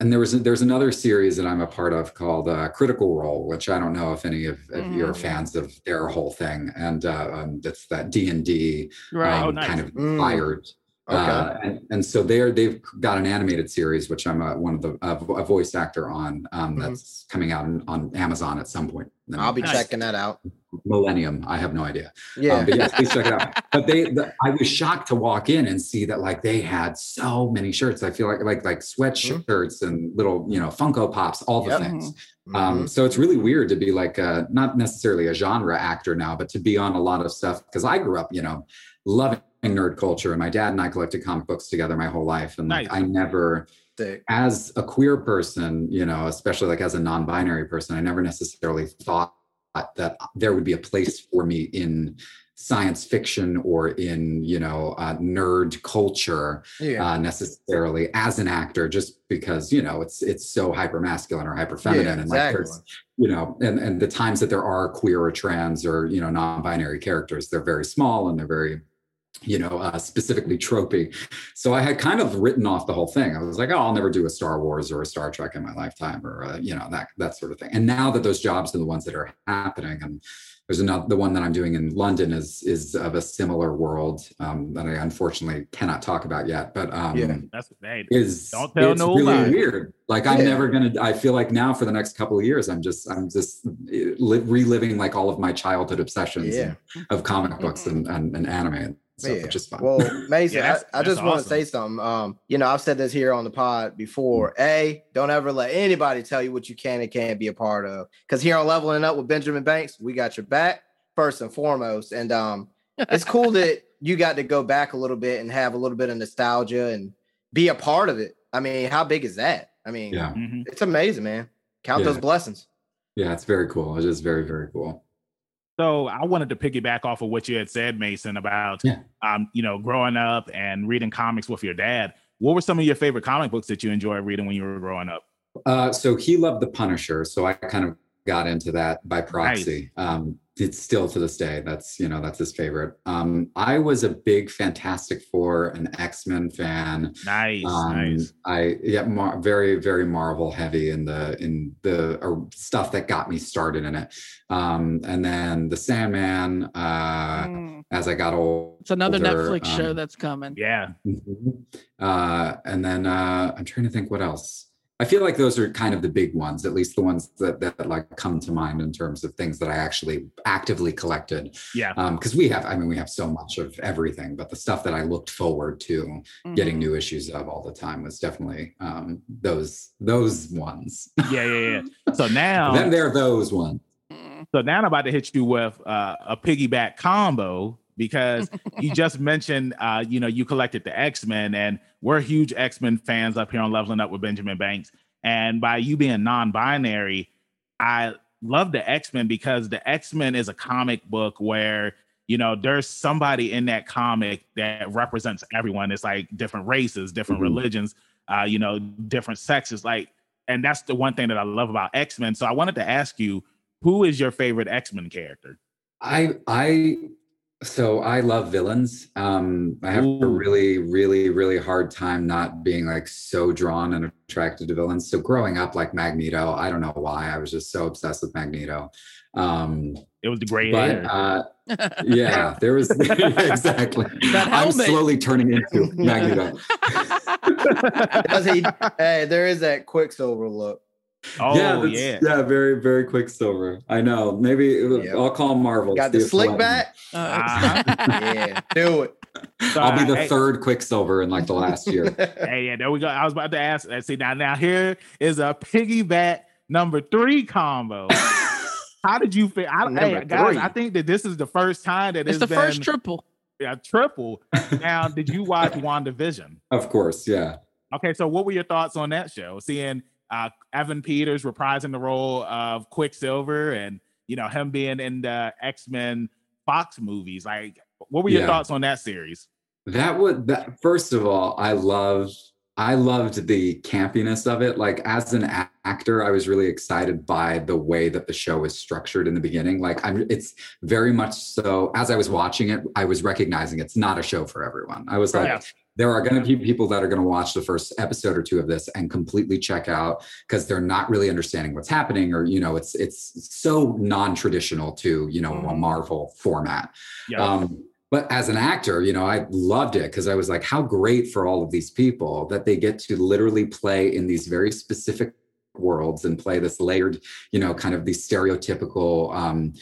and there was there's another series that I'm a part of called uh, Critical Role, which I don't know if any of, of you are fans of their whole thing, and uh, um, that's that D and D. Oh, nice. kind of Mm. inspired. Okay. Uh, and, and so they're they've got an animated series which I'm a, one of the a, a voice actor on um, Mhm. that's coming out on, on Amazon at some point. in the I'll be Nice. checking that out. Millennium. I have no idea. Yeah. Um, but yes, please check it out. But they, the, I was shocked to walk in and see that like they had so many shirts. I feel like like like sweatshirts and little you know Funko Pops, all the Yep. things. Mhm. Um, so it's really weird to be like uh not necessarily a genre actor now, but to be on a lot of stuff because I grew up, you know, loving nerd culture, and my dad and I collected comic books together my whole life, and like Nice. I never Sick. as a queer person, you know, especially like as a non-binary person, I never necessarily thought that there would be a place for me in science fiction or in you know uh, nerd culture Yeah. uh, necessarily as an actor just because you know it's it's so hyper masculine or hyper feminine yeah, and like there's you know and and the times that there are queer or trans or you know non-binary characters they're very small and they're very you know uh, specifically tropey so i had kind of written off the whole thing i was like oh i'll never do a star wars or a star trek in my lifetime or uh, you know that that sort of thing and now that those jobs are the ones that are happening and there's another the one that i'm doing in london is is of a similar world um, that i unfortunately cannot talk about yet but um Yeah. That's hey, is Don't tell it's nobody. really weird. Like I'm never gonna. I feel like now for the next couple of years, I'm just I'm just eh, li- reliving like all of my childhood obsessions Yeah. of comic books and, and, and anime and stuff, Yeah. which is fun. Well, Mason, Yeah, that's- I, I that's just want to say something. Um, you know, I've said this here on the pod before. Mm. A, don't ever let anybody tell you what you can and can't be a part of. Because here on Leveling Up with Benjamin Banks, we got your back first and foremost. And um, it's cool that you got to go back a little bit and have a little bit of nostalgia and be a part of it. I mean, how big is that? I mean, yeah, mhm. it's amazing, man. Count Yeah. those blessings. yeah, it's very cool. It is very very cool. So I wanted to piggyback off of what you had said, Mason, about Yeah. um, you know, growing up and reading comics with your dad. What were some of your favorite comic books that you enjoyed reading when you were growing up? Uh, so he loved the Punisher, so I kind of got into that by proxy. Um, it's still to this day. That's you know that's his favorite. Um, I was a big Fantastic Four and X Men fan. Nice, um, nice. I yeah, mar- very very Marvel heavy in the in the uh, stuff that got me started in it. Um, and then the Sandman. Uh, Mm. as I got old, It's another older, Netflix show um, that's coming. Yeah. Mhm. Uh, and then uh, I'm trying to think what else. I feel like those are kind of the big ones, at least the ones that, that like come to mind in terms of things that I actually actively collected. Yeah. Because we have, I mean, we have so much of everything, but the stuff that I looked forward to getting Mhm. new issues of all the time was definitely um, those those ones. Yeah, yeah, yeah. So now then there are those ones. So now I'm about to hit you with uh, a piggyback combo because you just mentioned, uh, you know, you collected the X Men, and we're huge X Men fans up here on Leveling Up with Benjamin Banks. And by you being non-binary, I love the X Men because the X Men is a comic book where you know there's somebody in that comic that represents everyone. It's like different races, different Mhm. religions, uh, you know, different sexes. Like, and that's the one thing that I love about X Men. So I wanted to ask you who is your favorite X-Men character? I I so I love villains. Um I have a really, really, really hard time not being like so drawn and attracted to villains. So growing up like Magneto, I don't know why. I was just so obsessed with Magneto. Um It was the gray but hair. uh yeah, there was exactly. That I'm slowly turning into Magneto. He? hey, there is that Quicksilver look. Oh yeah, yeah, that's- yeah, very, very quicksilver. I know. Maybe Yep. I'll call Marvel. Got the slick they'll let me. back. Uh, Yeah, do it. So I'll be the hey- third Quicksilver in like the last year. Hey, yeah, there we go. I was about to ask. Let's see now. Now here is a piggyback number three combo. How did you feel? I, Number hey, guys. I think that this is the first time that It's it's the been first triple. Yeah, triple. Now, did you watch WandaVision? Of course, yeah. Okay, so what were your thoughts on that show? Seeing uh, Evan Peters reprising the role of Quicksilver, and you know him being in the X Men Fox movies. Like, what were your Yeah. thoughts on that series? That would that first of all, I love I loved the campiness of it. Like as an actor, I was really excited by the way that the show was structured in the beginning. Like I'm it's very much so as I was watching it, I was recognizing it's not a show for everyone. I was like, Yeah. There are going to be people that are going to watch the first episode or two of this and completely check out because they're not really understanding what's happening or you know it's it's so non-traditional to you know a Mhm. marvel format Yeah, um, but as an actor, you know, I loved it because I was like, how great for all of these people that they get to literally play in these very specific worlds and play this layered, you know, kind of these stereotypical um,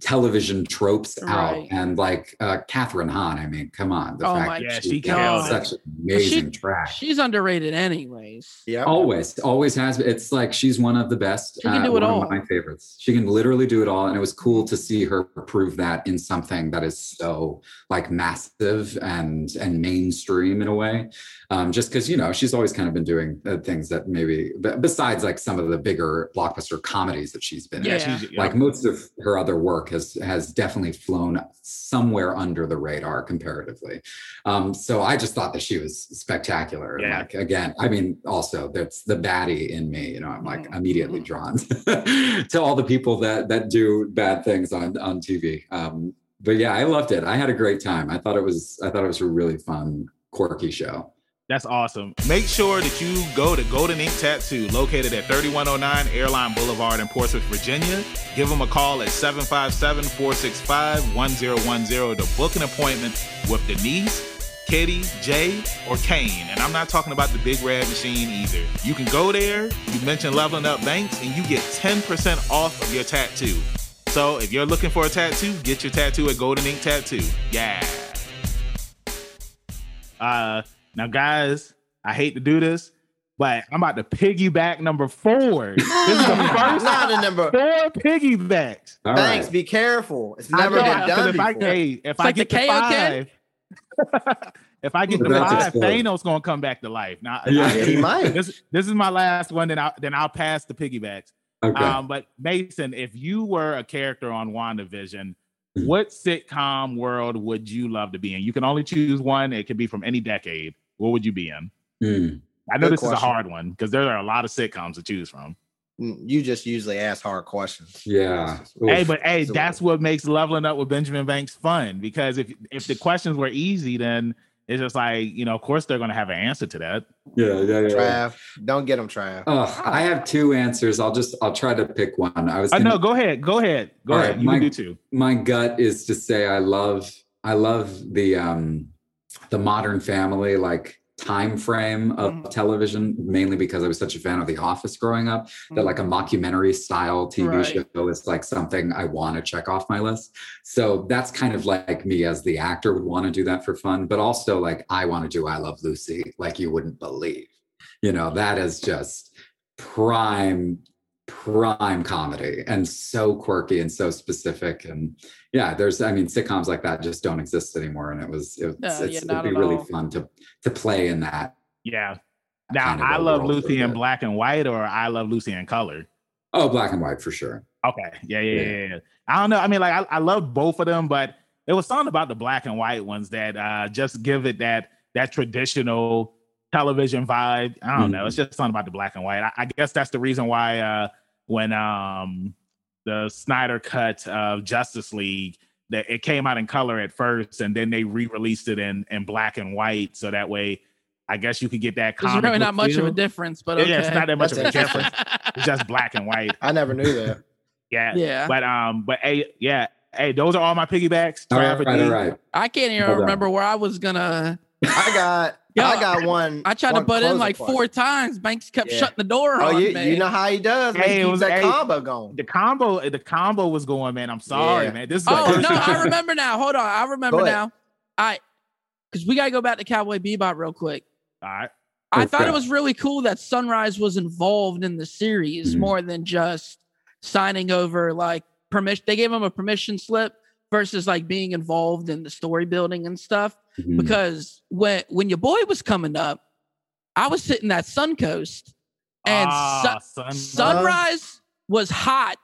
television tropes out. And like uh, Kathryn Hahn, I mean, come on. The Oh fact my- Yeah, that she did killed such an amazing She- track. She's underrated, anyways. Yeah. Always, always has. It's like she's one of the best. She can do it one all. Of my favorites. She can literally do it all, and it was cool to see her prove that in something that is so like massive and and mainstream in a way. Um, just because you know she's always kind of been doing uh, things that maybe besides like some of the bigger blockbuster comedies that she's been in Yeah. she's- yeah. like most of her other work has has definitely flown somewhere under the radar comparatively. Um so i just thought that she was spectacular. Yeah. like again i mean also that's the baddie in me you know i'm like Mhm. immediately drawn to all the people that that do bad things on on tv um but yeah i loved it. I had a great time. I thought it was i thought it was a really fun quirky show That's awesome. Make sure that you go to Golden Ink Tattoo, located at 3109 Airline Boulevard in Portsmouth, Virginia. Give them a call at 757 465 1010 to book an appointment with Denise, Kitty, Jay, or Kane. And I'm not talking about the big red machine either. You can go there, you mention Leveling Up Banks, and you get 10% off of your tattoo. So if you're looking for a tattoo, get your tattoo at Golden Ink Tattoo. Yeah. Uh, now, guys, I hate to do this, but I'm about to piggyback number four. This is the first Not a number. four piggybacks. All Thanks. right. Be careful. It's never know, been 'cause done if I, before. hey, if I like get the to Kaioken? five, if I get to That's five. Thanos gonna come back to life. Now, Yeah. I- he might. this this is my last one. Then I then I'll pass the piggybacks. okay Um, but Mason, if you were a character on WandaVision, what sitcom world would you love to be in? You can only choose one. It could be from any decade. What would you be in? Hmm. I know Good this is a hard one because there are a lot of sitcoms to choose from. Mm, You just usually ask hard questions. yeah Hey, but hey, that's what makes leveling up with Benjamin Banks fun because if if the questions were easy, then it's just like you know, of course they're gonna have an answer to that. yeah yeah yeah Trav, don't get him, Trav. Oh, I have two answers. I'll just I'll try to pick one. I was gonna- no, go ahead, go ahead, go All ahead. right, You my- can do two. my gut is to say I love I love the um the modern family like time frame of Mhm. television mainly because I was such a fan of The Office growing up that like a mockumentary style TV Right. show is like something I want to check off my list. So that's kind of like me as the actor would want to do that for fun, but also like I want to do I Love Lucy like you wouldn't believe. You know, that is just prime prime comedy and so quirky and so specific and yeah there's i mean sitcoms like that just don't exist anymore and it was it, Yeah, it's, yeah, it'd be really all. fun to to play in that Yeah. Now kind of I a love world Lucy in black and white, or I love Lucy in color. oh black and white for sure Okay. Yeah, yeah, Yeah. yeah. yeah. I don't know. I mean, like I, I love both of them, but it was something about the black and white ones that uh just give it that that traditional television vibe. I don't know. It's just something about the black and white. I, I guess that's the reason why uh when um the Snyder cut of Justice League that it came out in color at first and then they re-released it in in black and white so that way I guess you could get that There's comic really not much of a difference, but Yeah, okay. yeah, it's not that much of a difference. It's just black and white. I never knew that. Yeah. yeah. But um, but hey, yeah, hey, those are all my piggybacks. all right Trav, all D. right, all right I can't even Hold on. remember where I was gonna. I got Yeah. I got one. I tried to butt in like question. four times. Banks kept Yeah. shutting the door Oh, on you, me. you know how he does. Man. Hey, He it was- that hey, combo going. The combo, the combo was going, man. I'm sorry, Yeah. man. This is Oh no, I remember now. Hold on, I remember Go ahead. now. I because we gotta go back to Cowboy Bebop real quick. All right. I thought it was really cool that Sunrise was involved in the series Mhm. more than just signing over like permission. They gave him a permission slip versus like being involved in the story building and stuff. Mhm. Because when when your boy was coming up, I was sitting at Suncoast and Ah, Sun- son- Sunrise was hot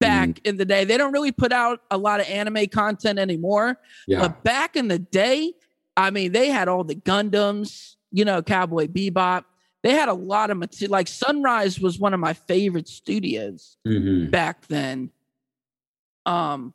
back in the day. They don't really put out a lot of anime content anymore, yeah. but back in the day, I mean, they had all the Gundams, you know, Cowboy Bebop. They had a lot of material. Like Sunrise was one of my favorite studios Mhm. back then. Um,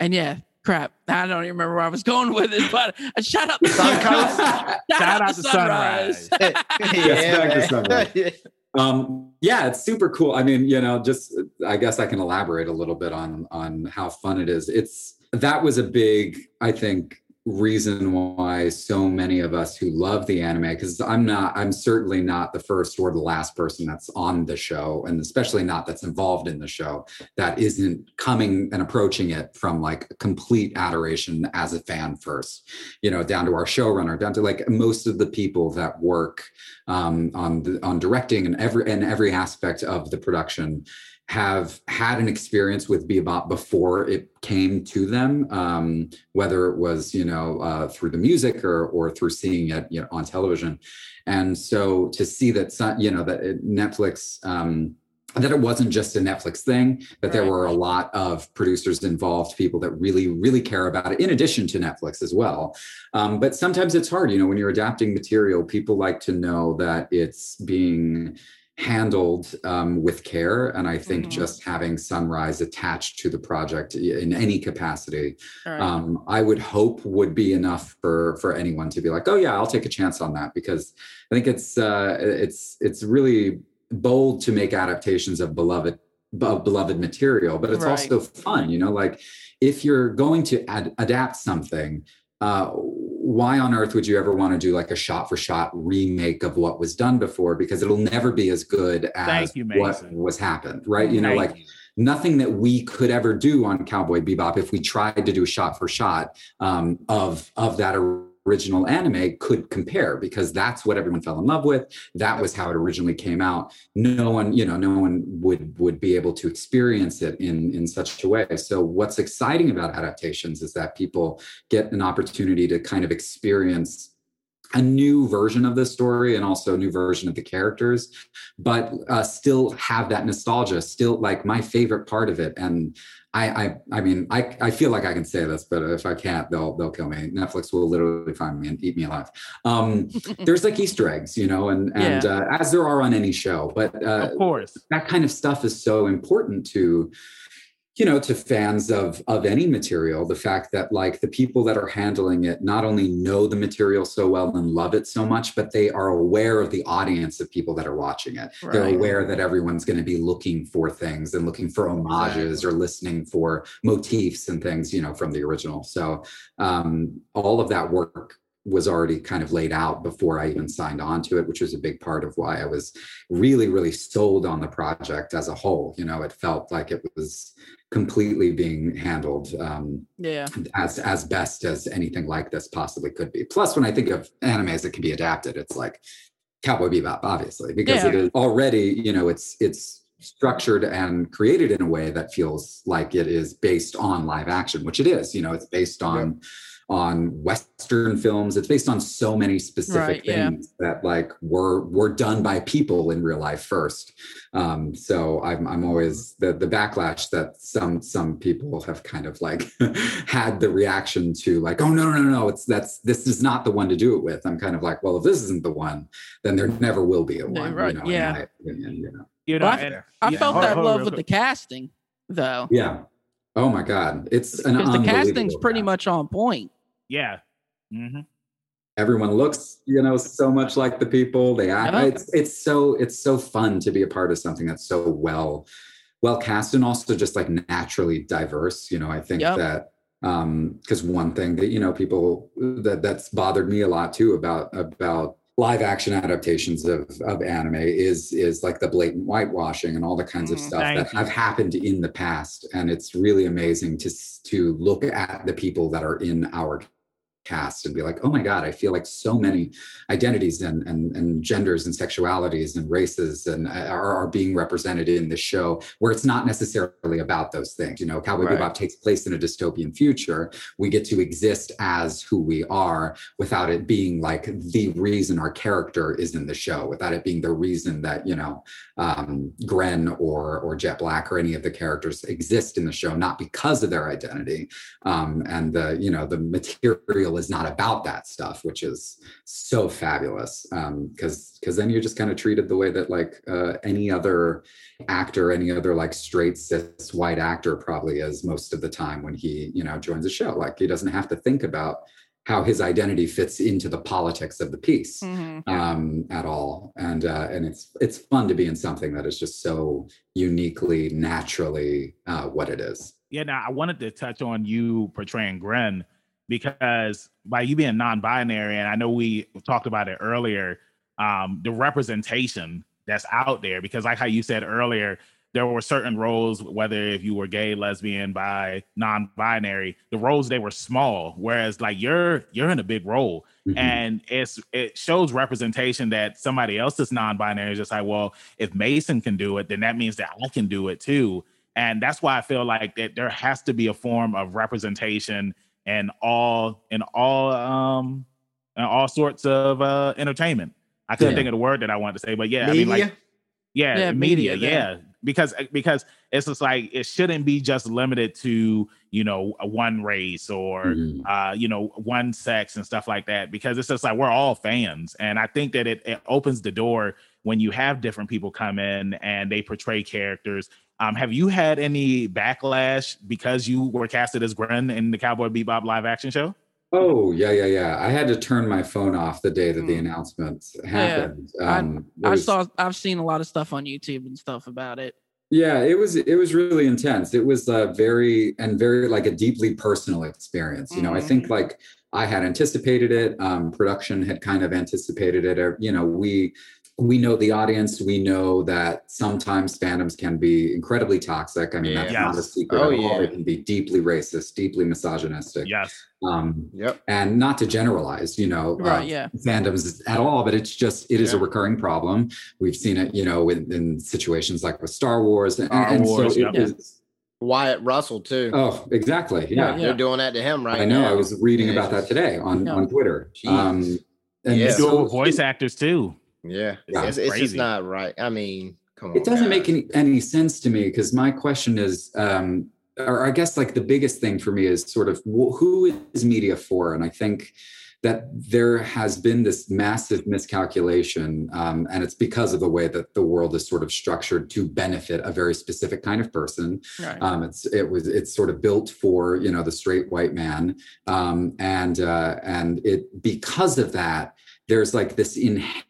and yeah, crap. I don't even remember where I was going with it, but uh, shout out to Suncoast? Shout, Shout out to to Sunrise. yeah, back to. Sunrise. Um, yeah, it's super cool. I mean, you know, just I guess I can elaborate a little bit on on how fun it is. It's that was a big, I think, reason why so many of us who love the anime, because I'm not, I'm certainly not the first or the last person that's on the show, and especially not that's involved in the show that isn't coming and approaching it from like complete adoration as a fan first, you know, down to our showrunner, down to like most of the people that work um, on the, on directing and every and every aspect of the production have had an experience with bebop before it came to them um, whether it was you know uh, through the music or or through seeing it you know on television and so to see that some, you know that netflix um, that it wasn't just a Netflix thing, that there were a lot of producers involved, people that really, really care about it, in addition to Netflix as well. Um, but sometimes it's hard, you know, when you're adapting material, people like to know that it's being handled um, with care. And I think Mhm. just having Sunrise attached to the project in any capacity, right. um, I would hope would be enough for for anyone to be like, oh yeah, I'll take a chance on that because I think it's uh, it's it's really bold to make adaptations of beloved of beloved material, but it's Right. also fun. You know, like if you're going to ad- adapt something. Uh, why on earth would you ever want to do like a shot for shot remake of what was done before? Because it'll never be as good as you, what was happened, right? You know, Thank like you. nothing that we could ever do on Cowboy Bebop if we tried to do a shot for shot um, of of that original anime could compare because that's what everyone fell in love with. That was how it originally came out. No one, you know, no one would would be able to experience it in in such a way. So what's exciting about adaptations is that people get an opportunity to kind of experience a new version of the story and also a new version of the characters but uh, still have that nostalgia still like my favorite part of it. And I, I i mean i i feel like i can say this but if i can't they'll they'll kill me. Netflix will literally find me and eat me alive. Um there's like easter eggs you know and and uh, as there are on any show but uh, of course. that kind of stuff is so important to you know to fans of of any material the fact that like the people that are handling it not only know the material so well and love it so much but they are aware of the audience of people that are watching it. They're aware that everyone's going to be looking for things and looking for homages or listening for motifs and things you know from the original. So um all of that work was already kind of laid out before I even signed on to it, which was a big part of why I was really, really sold on the project as a whole. You know, it felt like it was completely being handled um, yeah. as as best as anything like this possibly could be. Plus, when I think of animes that can be adapted, it's like Cowboy Bebop, obviously, because it Yeah. is already, you know, it's it's structured and created in a way that feels like it is based on live action, which it is. You know, it's based on on Western films. It's based on so many specific Right, yeah. things that like were were done by people in real life first. Um, so I'm I'm always the the backlash that some some people have kind of like had the reaction to like, oh no, no, no, no, it's that's this is not the one to do it with. I'm kind of like, well, if this isn't the one, then there never will be a Yeah, one. right, You know, yeah. opinion, you know. You know, Well, I- and- I yeah, felt hold- that hold love real with the casting, though. Yeah. Oh my God. It's an Because the casting's pretty cast. much on point. Yeah. hmm everyone looks you know so much like the people they act it's it's so it's so fun to be a part of something that's so well well cast and also just like naturally diverse you know i think Yep. that um because one thing that you know people that that's bothered me a lot too about about live action adaptations of of anime is is like the blatant whitewashing and all the kinds of Mhm. stuff Thank that you. have happened in the past and it's really amazing to to look at the people that are in our cast and be like, oh my God, I feel like so many identities and and, and genders and sexualities and races and uh, are, are being represented in the show where it's not necessarily about those things. You know, Cowboy Right. Bebop takes place in a dystopian future. We get to exist as who we are without it being like the reason our character is in the show, without it being the reason that, you know, um, Gren or or Jet Black or any of the characters exist in the show, not because of their identity. Um, and the you know the material is not about that stuff, which is so fabulous. Because because then you're just kind of treated the way that like uh, any other actor, any other like straight cis white actor probably is most of the time when he you know joins a show. Like he doesn't have to think about how his identity fits into the politics of the piece Mhm. um, at all. And uh, and it's it's fun to be in something that is just so uniquely, naturally uh, what it is. Yeah, now I wanted to touch on you portraying Gren because by you being non-binary, and I know we talked about it earlier, um, the representation that's out there. Because like how you said earlier, there were certain roles, whether if you were gay, lesbian, bi, non-binary, the roles they were small. Whereas like you're you're in a big role, Mhm. and it's it shows representation that somebody else that's non-binary is just like, well, if Mason can do it, then that means that I can do it too. And that's why I feel like that there has to be a form of representation in all and all um in all sorts of uh entertainment. I couldn't Yeah. think of the word that I wanted to say, but yeah, Media. I mean like yeah, Yeah, media, media, yeah. Because because it's just like it shouldn't be just limited to, you know, one race or Mhm. uh, you know, one sex and stuff like that. Because it's just like we're all fans. And I think that it, it opens the door when you have different people come in and they portray characters. Um, have you had any backlash because you were casted as Gren in the Cowboy Bebop live action show? Oh yeah, yeah, yeah. I had to turn my phone off the day that the Hmm. announcement happened. Um, it I was- saw. I've seen a lot of stuff on YouTube and stuff about it. Yeah, it was it was really intense. It was a very and very like a deeply personal experience. You know, I think like I had anticipated it. Um, production had kind of anticipated it. Or, you know, we we know the audience. We know that sometimes fandoms can be incredibly toxic. I mean, that's Yeah. not a secret Oh, at all. yeah. They can be deeply racist, deeply misogynistic. Yes. Um, Yep. and not to generalize, you know, Right, uh, yeah. fandoms at all, but it's just it is a recurring problem. We've seen it, you know, in, in situations like with Star Wars, and, Star and Wars, so yep. it is. Wyatt Russell too. Oh, exactly. Yeah, Yeah. They're doing that to him right I know. now. I was reading Yeah, about that today on Yeah. on Twitter. Jeez. Um, and Yeah. They do it so with voice actors too. Yeah, Yeah. it's, it's just not right. I mean, come on. it doesn't guys. make any, any sense to me because my question is um or i guess like the biggest thing for me is sort of wh- who is media for and i think that there has been this massive miscalculation um, and it's because of the way that the world is sort of structured to benefit a very specific kind of person Right. um, it's it was it's sort of built for you know the straight white man um, and uh, and it because of that there's like this inherent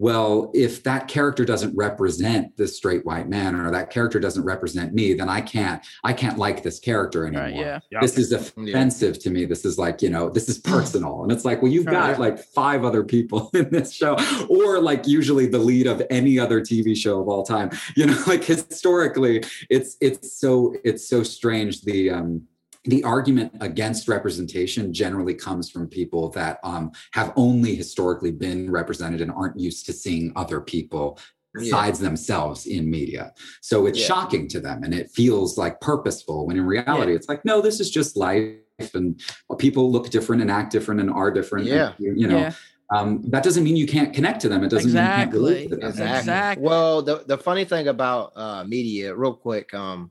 well if that character doesn't represent the straight white man or that character doesn't represent me then i can't i can't like this character anymore Right. Yeah. Yep. this is offensive to me this is like you know this is personal and it's like well you've got Right. like five other people in this show or like usually the lead of any other tv show of all time you know like historically it's it's so it's so strange the um the argument against representation generally comes from people that um, have only historically been represented and aren't used to seeing other people Yeah. besides themselves in media. So it's Yeah. shocking to them and it feels like purposeful when in reality it's like, no, this is just life and people look different and act different and are different. and, Yeah. you know, yeah. um, that doesn't mean you can't connect to them. It doesn't mean you can't relate Exactly. to them. Exactly. Exactly. Well, the the funny thing about uh, media, real quick, um,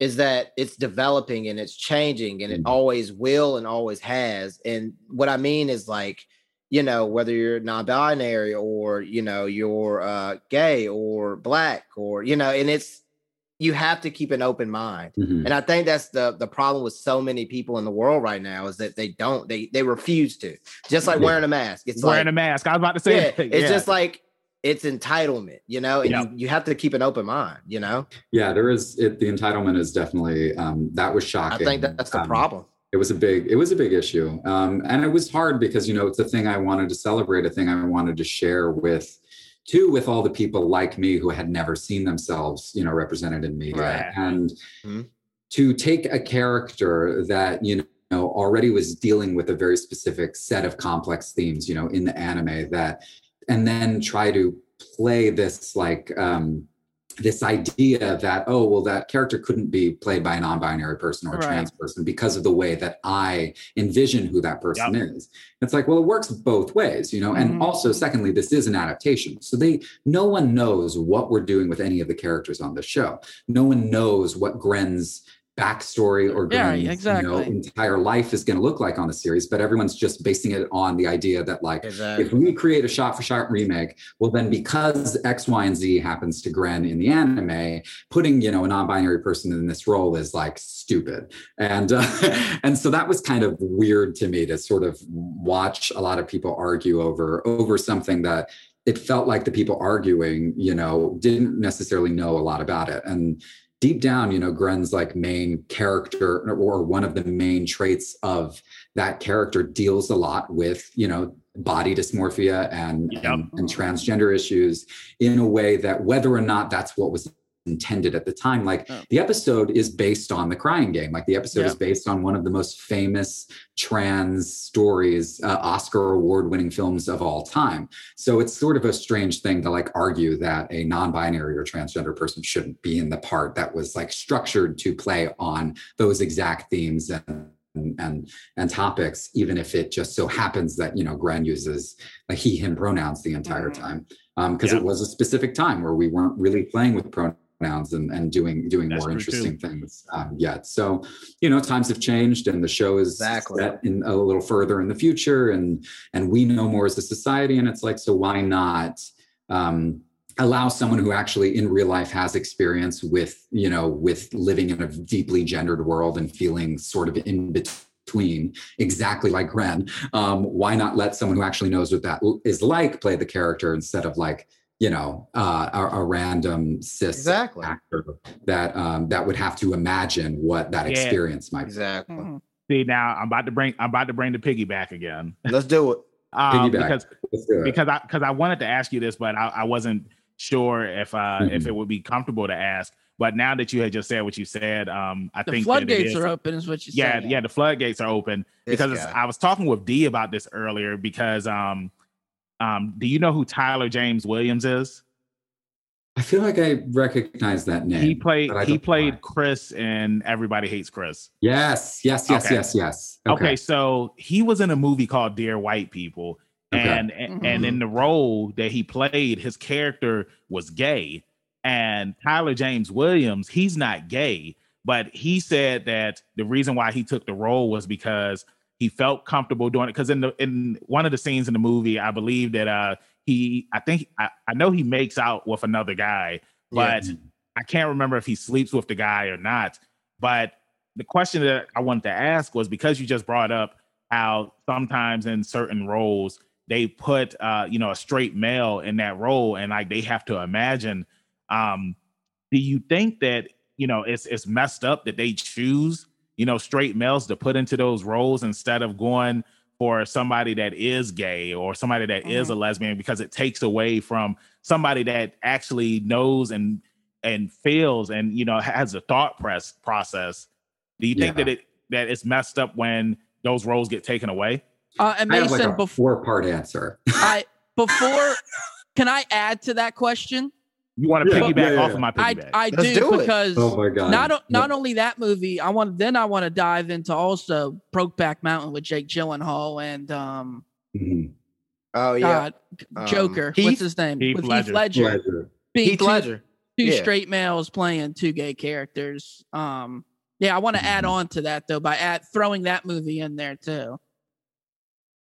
is that it's developing and it's changing, and it Mhm. always will and always has. And what I mean is like, you know, whether you're non-binary or you know you're uh, gay or black or you know, and it's you have to keep an open mind. Mhm. And I think that's the the problem with so many people in the world right now is that they don't they they refuse to. Just like Yeah. wearing a mask. It's Wearing like a mask. I was about to say yeah, it's Yeah. just like it's entitlement, you know, and Yeah. you, you have to keep an open mind, you know. Yeah, there is it, the entitlement is definitely um, that was shocking. I think that that's the Um, problem. it was a big it was a big issue um, and it was hard because you know it's a thing i wanted to celebrate a thing i wanted to share with too with all the people like me who had never seen themselves you know represented in media Right. and Mhm. to take a character that you know already was dealing with a very specific set of complex themes you know in the anime that and then try to play this like um this idea that oh well that character couldn't be played by a non-binary person or a Right. trans person because of the way that i envision who that person Yep. is it's like well it works both ways you know and Mhm. also secondly this is an adaptation so they no one knows what we're doing with any of the characters on the show no one knows what gren's backstory or Yeah, Gren's, exactly. you know, entire life is going to look like on the series but everyone's just basing it on the idea that like if we create a shot for shot remake, well, then because X, Y, and Z happens to Gren in the anime, putting you know a non-binary person in this role is like stupid, and uh, and so that was kind of weird to me to sort of watch a lot of people argue over over something that it felt like the people arguing, you know, didn't necessarily know a lot about it, and deep down, you know, Gren's like main character or one of the main traits of that character deals a lot with, you know, body dysmorphia and, Yep. and, and transgender issues in a way that whether or not that's what was intended at the time like Oh. the episode is based on the crying game like the episode is based on one of the most famous trans stories uh, oscar award winning films of all time so it's sort of a strange thing to like argue that a non-binary or transgender person shouldn't be in the part that was like structured to play on those exact themes and and and, topics, even if it just so happens that you know Gren uses like he him pronouns the entire Mhm. time, because Yeah. it was a specific time where we weren't really playing with pronouns and and doing doing That's more true, too. interesting things um, yet. So you know times have changed and the show is Exactly. set in a little further in the future and and we know more as a society and it's like so why not um, allow someone who actually in real life has experience with you know with living in a deeply gendered world and feeling sort of in between exactly like Gren um, why not let someone who actually knows what that is like play the character instead of like you know uh, a, a random cis Exactly. actor that um, that would have to imagine what that Yeah. experience might be Exactly. Mhm. See now, I'm about to bring I'm about to bring the piggyback again. Let's do it. Um, Piggyback. because Let's do it. because I because I wanted to ask you this, but I, I wasn't sure if uh if Mhm. it would be comfortable to ask. But now that you had just said what you said, um, I The think that floodgates are open, is what you yeah, said. yeah, the floodgates are open This because it's. I was talking with D about this earlier because um um do you know who Tyler James Williams is? I feel like I recognize that name. He played he don't know played why. Chris in Everybody Hates Chris. Yes, yes, yes, Okay. yes, yes. Okay. so he was in a movie called Dear White People, Okay. and and, and in the role that he played, his character was gay, and Tyler James Williams, he's not gay, but he said that the reason why he took the role was because he felt comfortable doing it. Because in the in one of the scenes in the movie, I believe that uh he, I think I, I know he makes out with another guy, but I can't remember if he sleeps with the guy or not. But the question that I wanted to ask was because you just brought up how sometimes in certain roles they put uh you know a straight male in that role and like they have to imagine um do you think that you know it's it's messed up that they choose you know straight males to put into those roles instead of going for somebody that is gay or somebody that is a lesbian because it takes away from somebody that actually knows and and feels and you know has a thought press process do you think Yeah. that it that it's messed up when those roles get taken away Uh, and I have like Mason, a before four-part answer. I before, can I add to that question? You want to Yeah, piggyback yeah, yeah, off of my I piggyback I Let's do, do because oh my god! not not No. only that movie, I want then I want to dive into also Brokeback Mountain with Jake Gyllenhaal and um Mhm. Oh yeah. God, Um, Joker. Heath- What's his name? Heath with Ledger. Heath Ledger. Pleasure. Being Heath two, Ledger. two Yeah. straight males playing two gay characters. Um, yeah, I want to add Mhm. on to that though by add, throwing that movie in there too.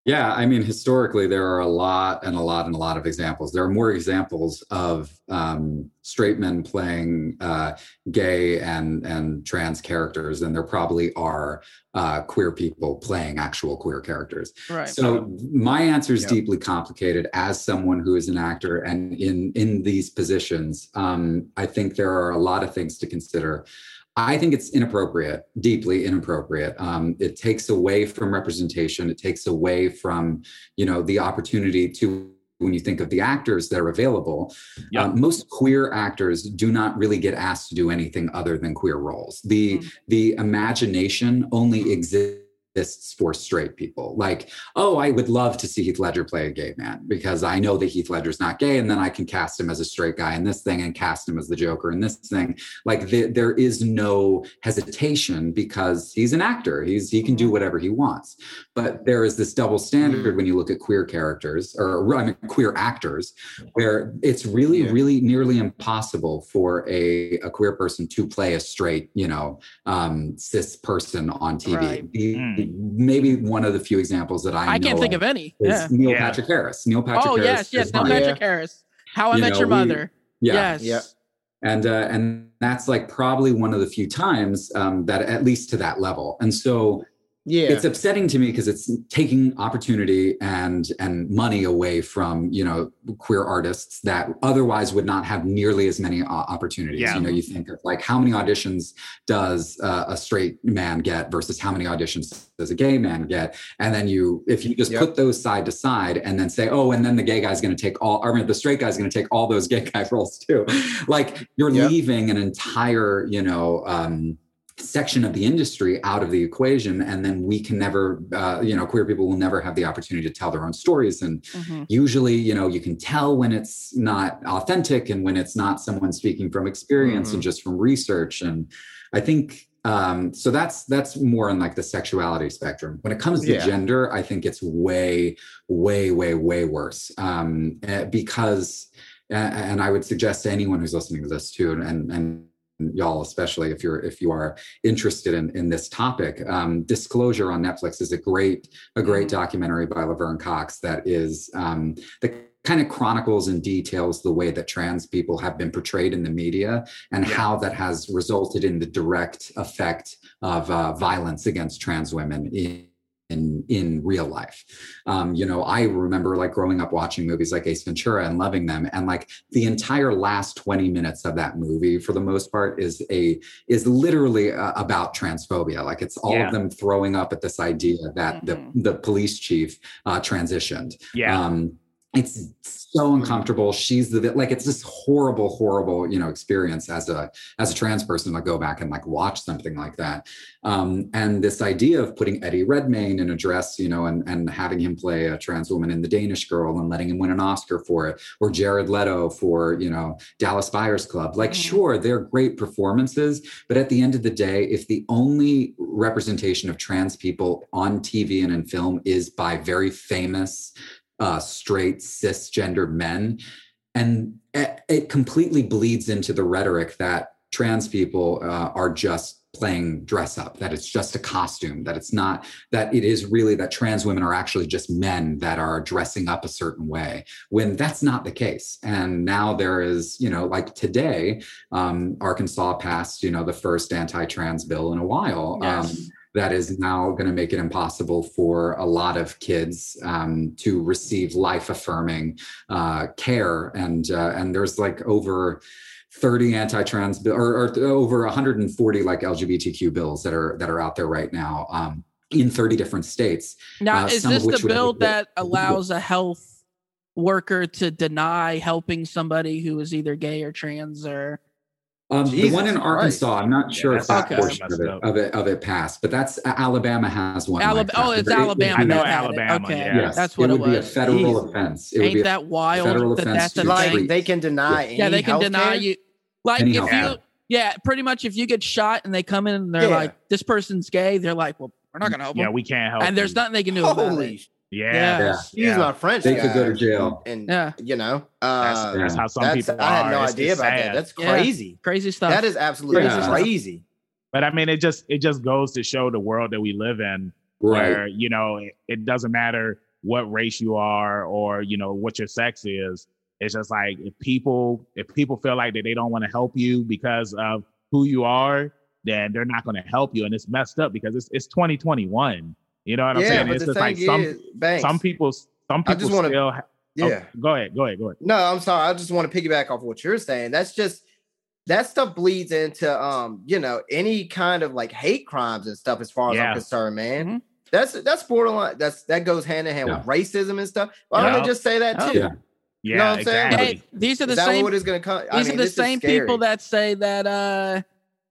Yeah, I mean, historically, there are a lot and a lot and a lot of examples. There are more examples of um, straight men playing uh, gay and and trans characters than there probably are uh, queer people playing actual queer characters. Right. So my answer is Yep. deeply complicated. As someone who is an actor and in in these positions, um, I think there are a lot of things to consider. I think it's inappropriate, deeply inappropriate. Um, it takes away from representation. It takes away from you know the opportunity to when you think of the actors that are available. Yeah. um, most queer actors do not really get asked to do anything other than queer roles. The Mm. the imagination only exists exists for straight people. Like, oh, I would love to see Heath Ledger play a gay man because I know that Heath Ledger's not gay, and then I can cast him as a straight guy in this thing and cast him as the Joker in this thing. Like, the, there is no hesitation because he's an actor. He's he can do whatever he wants. But there is this double standard when you look at queer characters or I mean queer actors, where it's really, Yeah. really nearly impossible for a, a queer person to play a straight, you know, um, cis person on TV. Right. The- Mm. Maybe one of the few examples that I, I can't think of any. is Yeah. Neil Yeah. Patrick Harris. Neil Patrick Oh Harris. yes, yes. Neil fine. Yeah. Patrick Harris. How I You Met know, Your we- Mother. Yeah. Yes. Yeah. and uh, and that's like probably one of the few times um, that at least to that level. And so Yeah. it's upsetting to me because it's taking opportunity and and money away from you know queer artists that otherwise would not have nearly as many opportunities Yeah. you know you think of like how many auditions does uh, a straight man get versus how many auditions does a gay man get and then you if you just Yep. put those side to side and then say oh and then the gay guy's going to take all or I mean, the straight guy's going to take all those gay guy roles too like you're Yep. leaving an entire you know um section of the industry out of the equation and then we can never uh, you know queer people will never have the opportunity to tell their own stories. And Mhm. usually you know you can tell when it's not authentic and when it's not someone speaking from experience and just from research. And i think um so that's that's more on like the sexuality spectrum. When it comes to Yeah. gender i think it's way way way way worse. Um eh, because and i would suggest to anyone who's listening to this too and and y'all especially if you're if you are interested in in this topic um disclosure on netflix is a great a great documentary by laverne cox that is um that kind of chronicles and details the way that trans people have been portrayed in the media and Yeah. how that has resulted in the direct effect of uh, violence against trans women in in in real life um you know i remember like growing up watching movies like ace ventura and loving them and like the entire last 20 minutes of that movie for the most part is a is literally uh, about transphobia like it's all Yeah. of them throwing up at this idea that Mhm. the the police chief uh transitioned Yeah. um it's so uncomfortable. She's the like it's this horrible horrible you know experience as a as a trans person to go back and like watch something like that. Um and this idea of putting eddie redmayne in a dress you know and and having him play a trans woman in the danish girl and letting him win an oscar for it or jared leto for you know dallas buyers club. Like Mhm. sure they're great performances but at the end of the day if the only representation of trans people on tv and in film is by very famous uh, straight cisgender men. And it, completely bleeds into the rhetoric that trans people uh, are just playing dress up, that it's just a costume, that it's not, that it is really that trans women are actually just men that are dressing up a certain way, when that's not the case. And now there is, you know, like today, um, Arkansas passed, you know, the first anti trans bill in a while. Um, Yes. That is now going to make it impossible for a lot of kids um, to receive life affirming uh, care and uh, and there's like over 30 anti-trans bill or, or over 140 like lgbtq bills that are that are out there right now um, in 30 different states Now, Uh, is this the bill have- that allows a health worker to deny helping somebody who is either gay or trans or? Um, the one in Christ. arkansas i'm not Yeah, sure if that Okay. portion of it, of it of it passed but that's alabama has one Alab- like that. oh, it's It- it- Alabama. I know that had it. Alabama, Okay, yeah. Yes, that's what it it, would be a federal Jesus. offense. It would be Ain't that wild? federal that offense that's a like thing? they can deny any Yeah, they can deny you. Like Any if healthcare. you, yeah, pretty much if you get shot and they come in and they're Yeah. like, "This person's gay," they're like, "Well, we're not gonna help them. yeah, them," we can't help. and there's nothing they can do about Holy, it. Sh- Yeah, Yeah. Yeah. excuse Yeah. my French. They could go to jail. And Yeah. you know, That's, uh, that's how some that's, people I had no It's- idea it's about that. sad. That's Yeah. crazy. Crazy stuff. That is absolutely Yeah. crazy. But I mean, it just it just goes to show the world that we live in, Right. where you know it, it doesn't matter what race you are or you know what your sex is. It's just like if people if people feel like that they don't want to help you because of who you are, then they're not going to help you, and it's messed up because it's it's 2021. You know what I'm yeah, saying? but It's the just like thing some is, Banks, some people some I people just wanna- still. ha- oh, yeah. go ahead. Go ahead. Go ahead. No, I'm sorry. I just want to piggyback off what you're saying. That's just that stuff bleeds into um, you know, any kind of like hate crimes and stuff as far as Yeah. I'm concerned, man. Mhm. That's that's borderline. That's that goes hand in hand Yeah. with racism and stuff. Why don't Yeah. they just say that Oh. too? Yeah. Yeah, know what I'm saying? Hey, these are the Is same. what is going to come? I These mean, are the same people that say that uh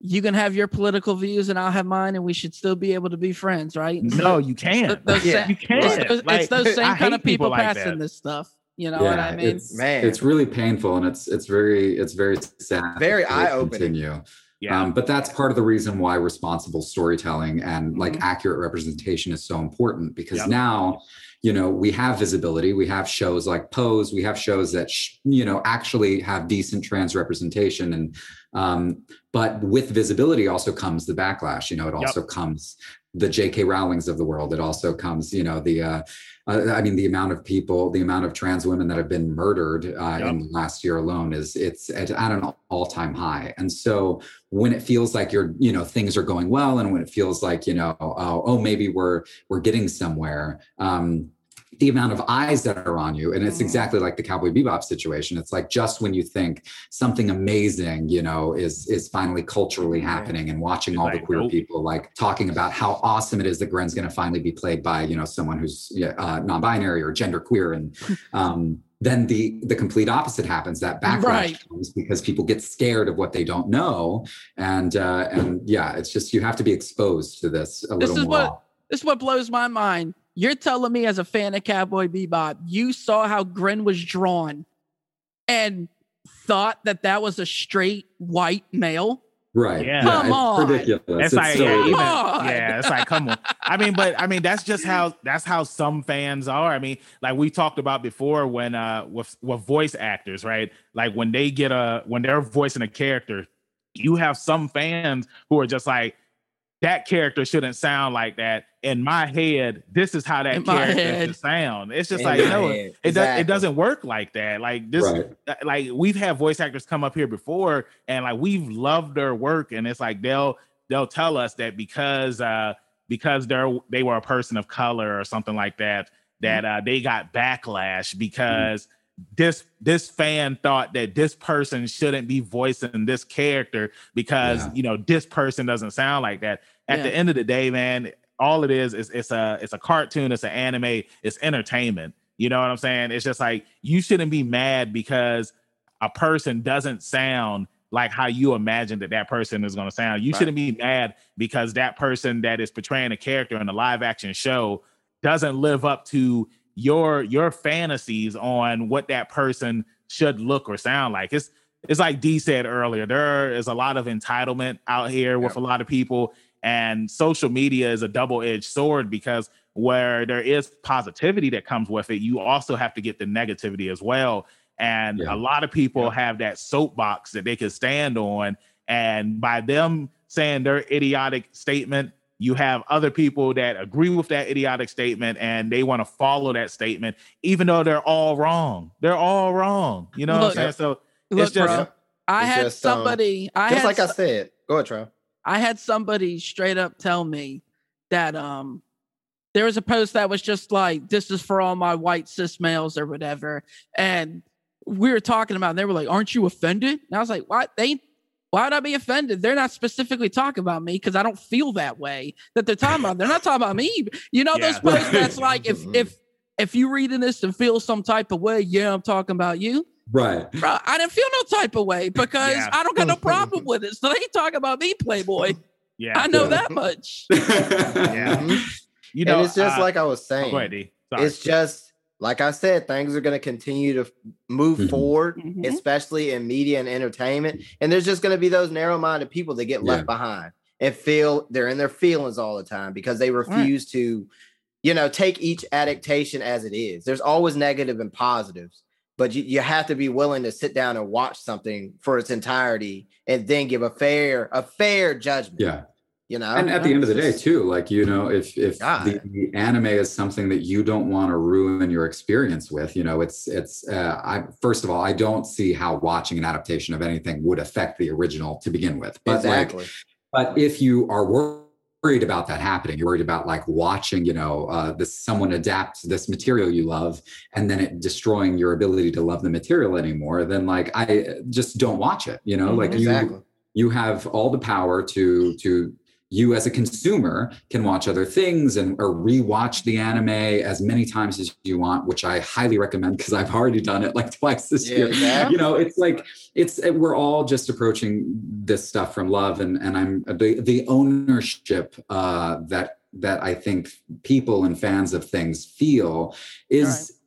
you can have your political views and I'll have mine, and we should still be able to be friends, right? No, you can't. Yeah. sa- You can't. It's, those- it's those same kind of people, people like passing that. this stuff. You know what I mean? it's Man. it's really painful and it's it's very it's very sad. Very that it eye-opening. Continue. Yeah. Um, but that's part of the reason why responsible storytelling and like Mhm. accurate representation is so important because Yep. now, you know, we have visibility. We have shows like Pose. We have shows that sh- you know actually have decent trans representation, and um, but with visibility also comes the backlash. You know, it Yep. also comes the J.K. Rowlings of the world. It also comes, you know, the uh, uh, I mean, the amount of people, the amount of trans women that have been murdered uh, Yep. in the last year alone is it's at, at an all-time high. And so when it feels like you're, you know, things are going well, and when it feels like, you know, oh, oh maybe we're we're getting somewhere. Um, the amount of eyes that are on you, and it's Mhm. exactly like the Cowboy Bebop situation. It's like just when you think something amazing, you know, is is finally culturally happening, and watching all the queer people like talking about how awesome it is that Gren's going to finally be played by, you know, someone who's uh, non-binary or genderqueer, and um, then the the complete opposite happens. That backlash Right. comes because people get scared of what they don't know, and uh, and yeah, it's just you have to be exposed to this a This little is more. what- This is what blows my mind. You're telling me, as a fan of Cowboy Bebop, you saw how Gren was drawn and thought that that was a straight white male. Right. Yeah. Come it's on. ridiculous. It's like so yeah, even, yeah, it's like come on. I mean, but I mean that's just how that's how some fans are. I mean, like we talked about before when uh with with voice actors, right? Like when they get a when they're voicing a character, you have some fans who are just like that character shouldn't sound like that. In my head, this is how that In character should sound. It's just In like no, head. it does, it doesn't work like that. Like this right. uh, like we've had voice actors come up here before and like we've loved their work and it's like they'll they'll tell us that because uh because they're they were a person of color or something like that that uh they got backlash because this this fan thought that this person shouldn't be voicing this character because Yeah. you know this person doesn't sound like that. At the end of the day man all it is is it's a it's a cartoon it's an anime it's entertainment. You know what i'm saying? It's just like you shouldn't be mad because a person doesn't sound like how you imagine that that person is going to sound. You Right. shouldn't be mad because that person that is portraying a character in a live action show doesn't live up to your your fantasies on what that person should look or sound like it's it's like D said earlier, there is a lot of entitlement out here with a lot of people, and social media is a double-edged sword because where there is positivity that comes with it, you also have to get the negativity as well. And Yeah. a lot of people have that soapbox that they can stand on, and by them saying their idiotic statement, you have other people that agree with that idiotic statement and they want to follow that statement, even though they're all wrong. They're all wrong. You know Look, what I'm saying? So Look, it's just bro, I It's had just, um, somebody. I Just had like I said. Go ahead, Troy. I had somebody straight up tell me that um there was a post that was just like this is for all my white cis males or whatever and we were talking about it, and they were like aren't you offended and I was like what they why would I be offended they're not specifically talking about me because I don't feel that way that they're talking about they're not talking about me you know those Yeah. posts that's like if if if you reading this and feel some type of way yeah I'm talking about you Right. bro I didn't feel no type of way because Yeah. I don't got no problem with it so they talking about me playboy yeah. I know Yeah. that much. Yeah. You know, and it's just uh, like I was oh, saying. go ahead, Sorry. It's just like I said, things are going to continue to f- move Mhm. forward, Mhm. especially in media and entertainment. And there's just going to be those narrow-minded people that get left behind and feel they're in their feelings all the time because they refuse to, you know, take each adaptation as it is. There's always negative and positives, but you, you have to be willing to sit down and watch something for its entirety and then give a fair a fair judgment. Yeah. You know, and at the end of the day too like you know if if the, the anime is something that you don't want to ruin your experience with you know it's it's uh, i first of all i don't see how watching an adaptation of anything would affect the original to begin with but like exactly. but if you are worried about that happening you're worried about like watching you know uh, this someone adapt this material you love and then it destroying your ability to love the material anymore then like i just don't watch it you know Mhm. like exactly. you you have all the power to to you as a consumer can watch other things and or rewatch the anime as many times as you want which i highly recommend because i've already done it like twice this Yeah, year. Yeah. you know it's like it's we're all just approaching this stuff from love and and i'm the, the ownership uh that that i think people and fans of things feel is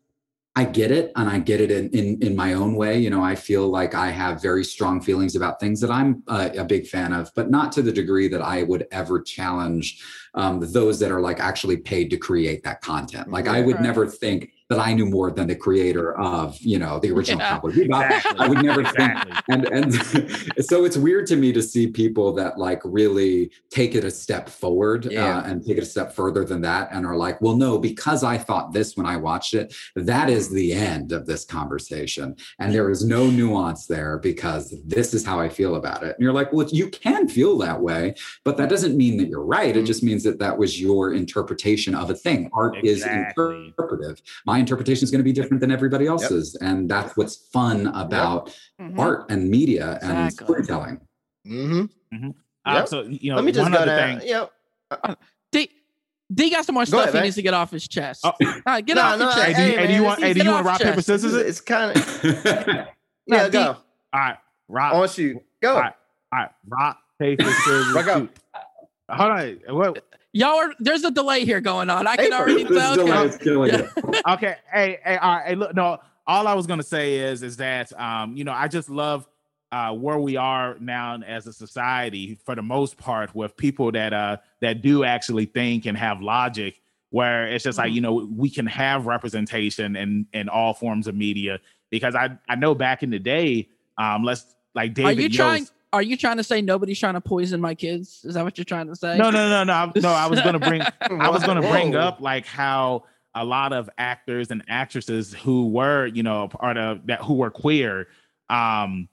I get it, and I get it in, in in my own way. You know, I feel like I have very strong feelings about things that I'm uh, a big fan of, but not to the degree that I would ever challenge um, those that are like actually paid to create that content. Like I would never think that I knew more than the creator of you know the original Yeah. Cowboy Bebop. Exactly. I would never think and and so it's weird to me to see people that like really take it a step forward Yeah. uh, and take it a step further than that and are like well no because i thought this when i watched it that is the end of this conversation and there is no nuance there because this is how i feel about it and you're like well you can feel that way but that doesn't mean that you're right it just means that that was your interpretation of a thing art Exactly. is interpretive my interpretation is going to be different than everybody else's and that's what's fun about Mhm. art and media and storytelling. Mm-hmm. Uh, Yep. so you know, Let me just one go other down. thing. Yep. D, D got some more Go stuff ahead, he man. needs to get off his chest. Oh. All right, get No, off no, your Hey, chest. do you, Hey, hey, do you want? this Hey, do you want rock off paper chest. scissors? It? It's kind of No, yeah. D- Go. All right, rock. I want you. Go. All right, all right, rock paper scissors. Rock up. shoot. Hold on. What? Y'all are there's a delay here going on. I can Paper. already tell. Okay. Yeah. okay hey hey all right hey look no all i was gonna say is is that um you know i just love uh where we are now as a society for the most part with people that uh that do actually think and have logic where it's just like Mhm. you know we can have representation in in all forms of media because i i know back in the day um let's like david Are david you Yost- trying? Are you trying to say nobody's trying to poison my kids? Is that what you're trying to say? no no no no I- no i was gonna bring I was going to bring up like how a lot of actors and actresses who were, you know, a part of that who were queer, um,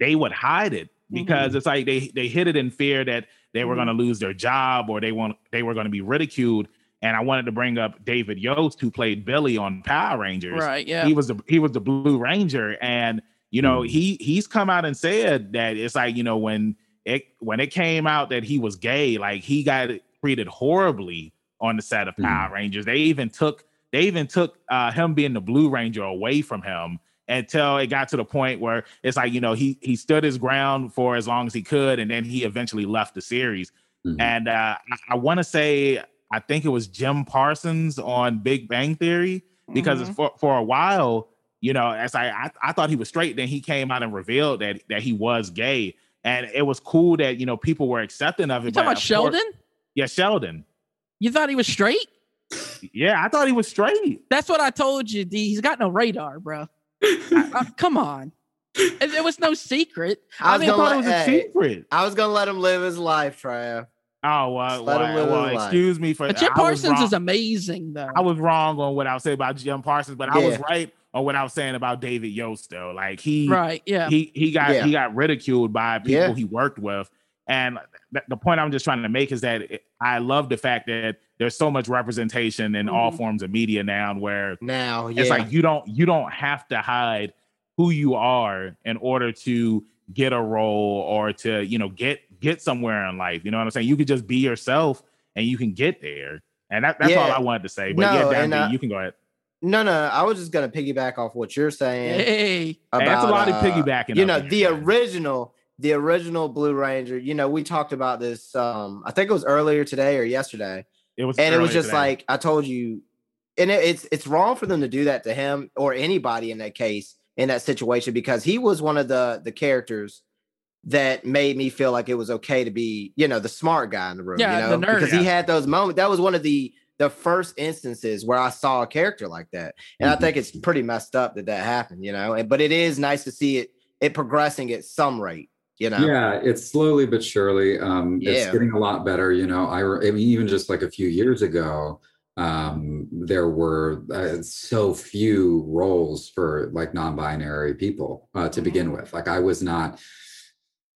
they would hide it because it's like they they hid it in fear that they were Mhm. going to lose their job or they want they were going to be ridiculed. And I wanted to bring up David Yost, who played Billy on Power Rangers. Right. Yeah. He was the he was the Blue Ranger, and you know Mhm. he he's come out and said that it's like you know when it when it came out that he was gay, like he got treated horribly on the set of. Power Rangers. They even took they even took uh, him being the Blue Ranger away from him until it got to the point where it's like you know he he stood his ground for as long as he could, and then he eventually left the series. Mhm. And uh, I, I want to say I think it was Jim Parsons on Big Bang Theory because Mhm. it's for for a while, you know, as I, I I thought he was straight, then he came out and revealed that that he was gay, and it was cool that you know people were accepting of it. you talking about of course- Sheldon? yeah, Sheldon. You thought he was straight? Yeah, I thought he was straight. That's what I told you, D. He's got no radar, bro. Uh, come on. It, it was no secret. I I, was didn't gonna thought it was let, a hey, secret. I was gonna let him live his life, Trav. Oh well, Just let him well, live well his life. excuse me for But Jim Parsons is amazing, though. I was wrong on what I was saying about Jim Parsons, but I was right on what I was saying about David Yost though. Like he right. Yeah. he he got Yeah. he got ridiculed by people Yeah. he worked with and th- the point i'm just trying to make is that it, i love the fact that there's so much representation in all Mhm. forms of media now where Now, yeah. it's like you don't you don't have to hide who you are in order to get a role or to you know get get somewhere in life you know what i'm saying you could just be yourself and you can get there and that, that's all i wanted to say but No, yeah Dan and, uh, you can go ahead no, no, I was just gonna piggyback off what you're saying Hey. about Hey, that's a lot of uh, piggybacking You know, in the here, original, the original Blue Ranger. You know, we talked about this. Um, I think it was earlier today or yesterday, it was and it was just today. like I told you, and it, it's it's wrong for them to do that to him or anybody in that case in that situation because he was one of the the characters that made me feel like it was okay to be, you know, the smart guy in the room. Yeah, you the know, nerd. because he had those moments. That was one of the the first instances where I saw a character like that, and I Mhm. think it's pretty messed up that that happened. You know, and, but it is nice to see it it progressing at some rate. You know, Yeah, it's slowly but surely. Um, It's getting a lot better. You know, I, I mean, even just like a few years ago, um, there were uh, so few roles for like non-binary people uh, to begin with. Like, I was not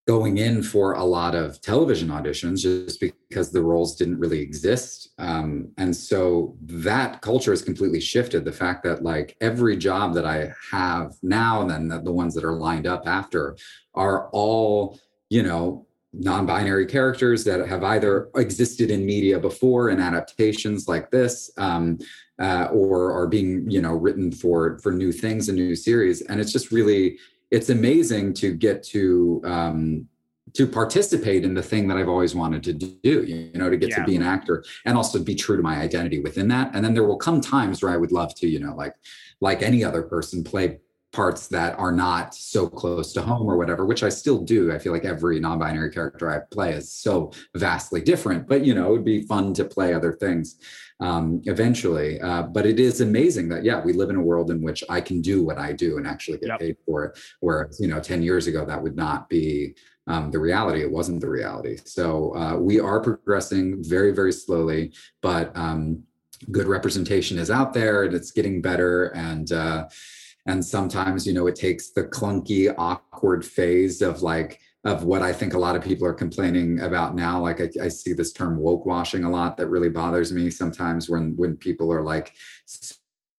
going in for a lot of television auditions just because the roles didn't really exist. Um, and so that culture has completely shifted. The fact that like every job that I have now and then the, ones that are lined up after are all, you know, non-binary characters that have either existed in media before in adaptations like this um, uh, or are being you know written for for new things and new series and it's just really it's amazing to get to um, to participate in the thing that I've always wanted to do, you know, to get yeah. to be an actor and also be true to my identity within that. And then there will come times where I would love to, you know, like like any other person, play parts that are not so close to home or whatever, which I still do. I feel like every non-binary character I play is so vastly different, but you know, it would be fun to play other things um, eventually. Uh, but it is amazing that yeah, we live in a world in which I can do what I do and actually get yep. paid for it. Whereas you know, ten years ago that would not be um, the reality. It wasn't the reality. So uh, we are progressing very, very slowly, but um, good representation is out there and it's getting better. And uh, and sometimes you know it takes the clunky awkward phase of like of what i think a lot of people are complaining about now like i, I see this term woke washing a lot that really bothers me sometimes when when people are like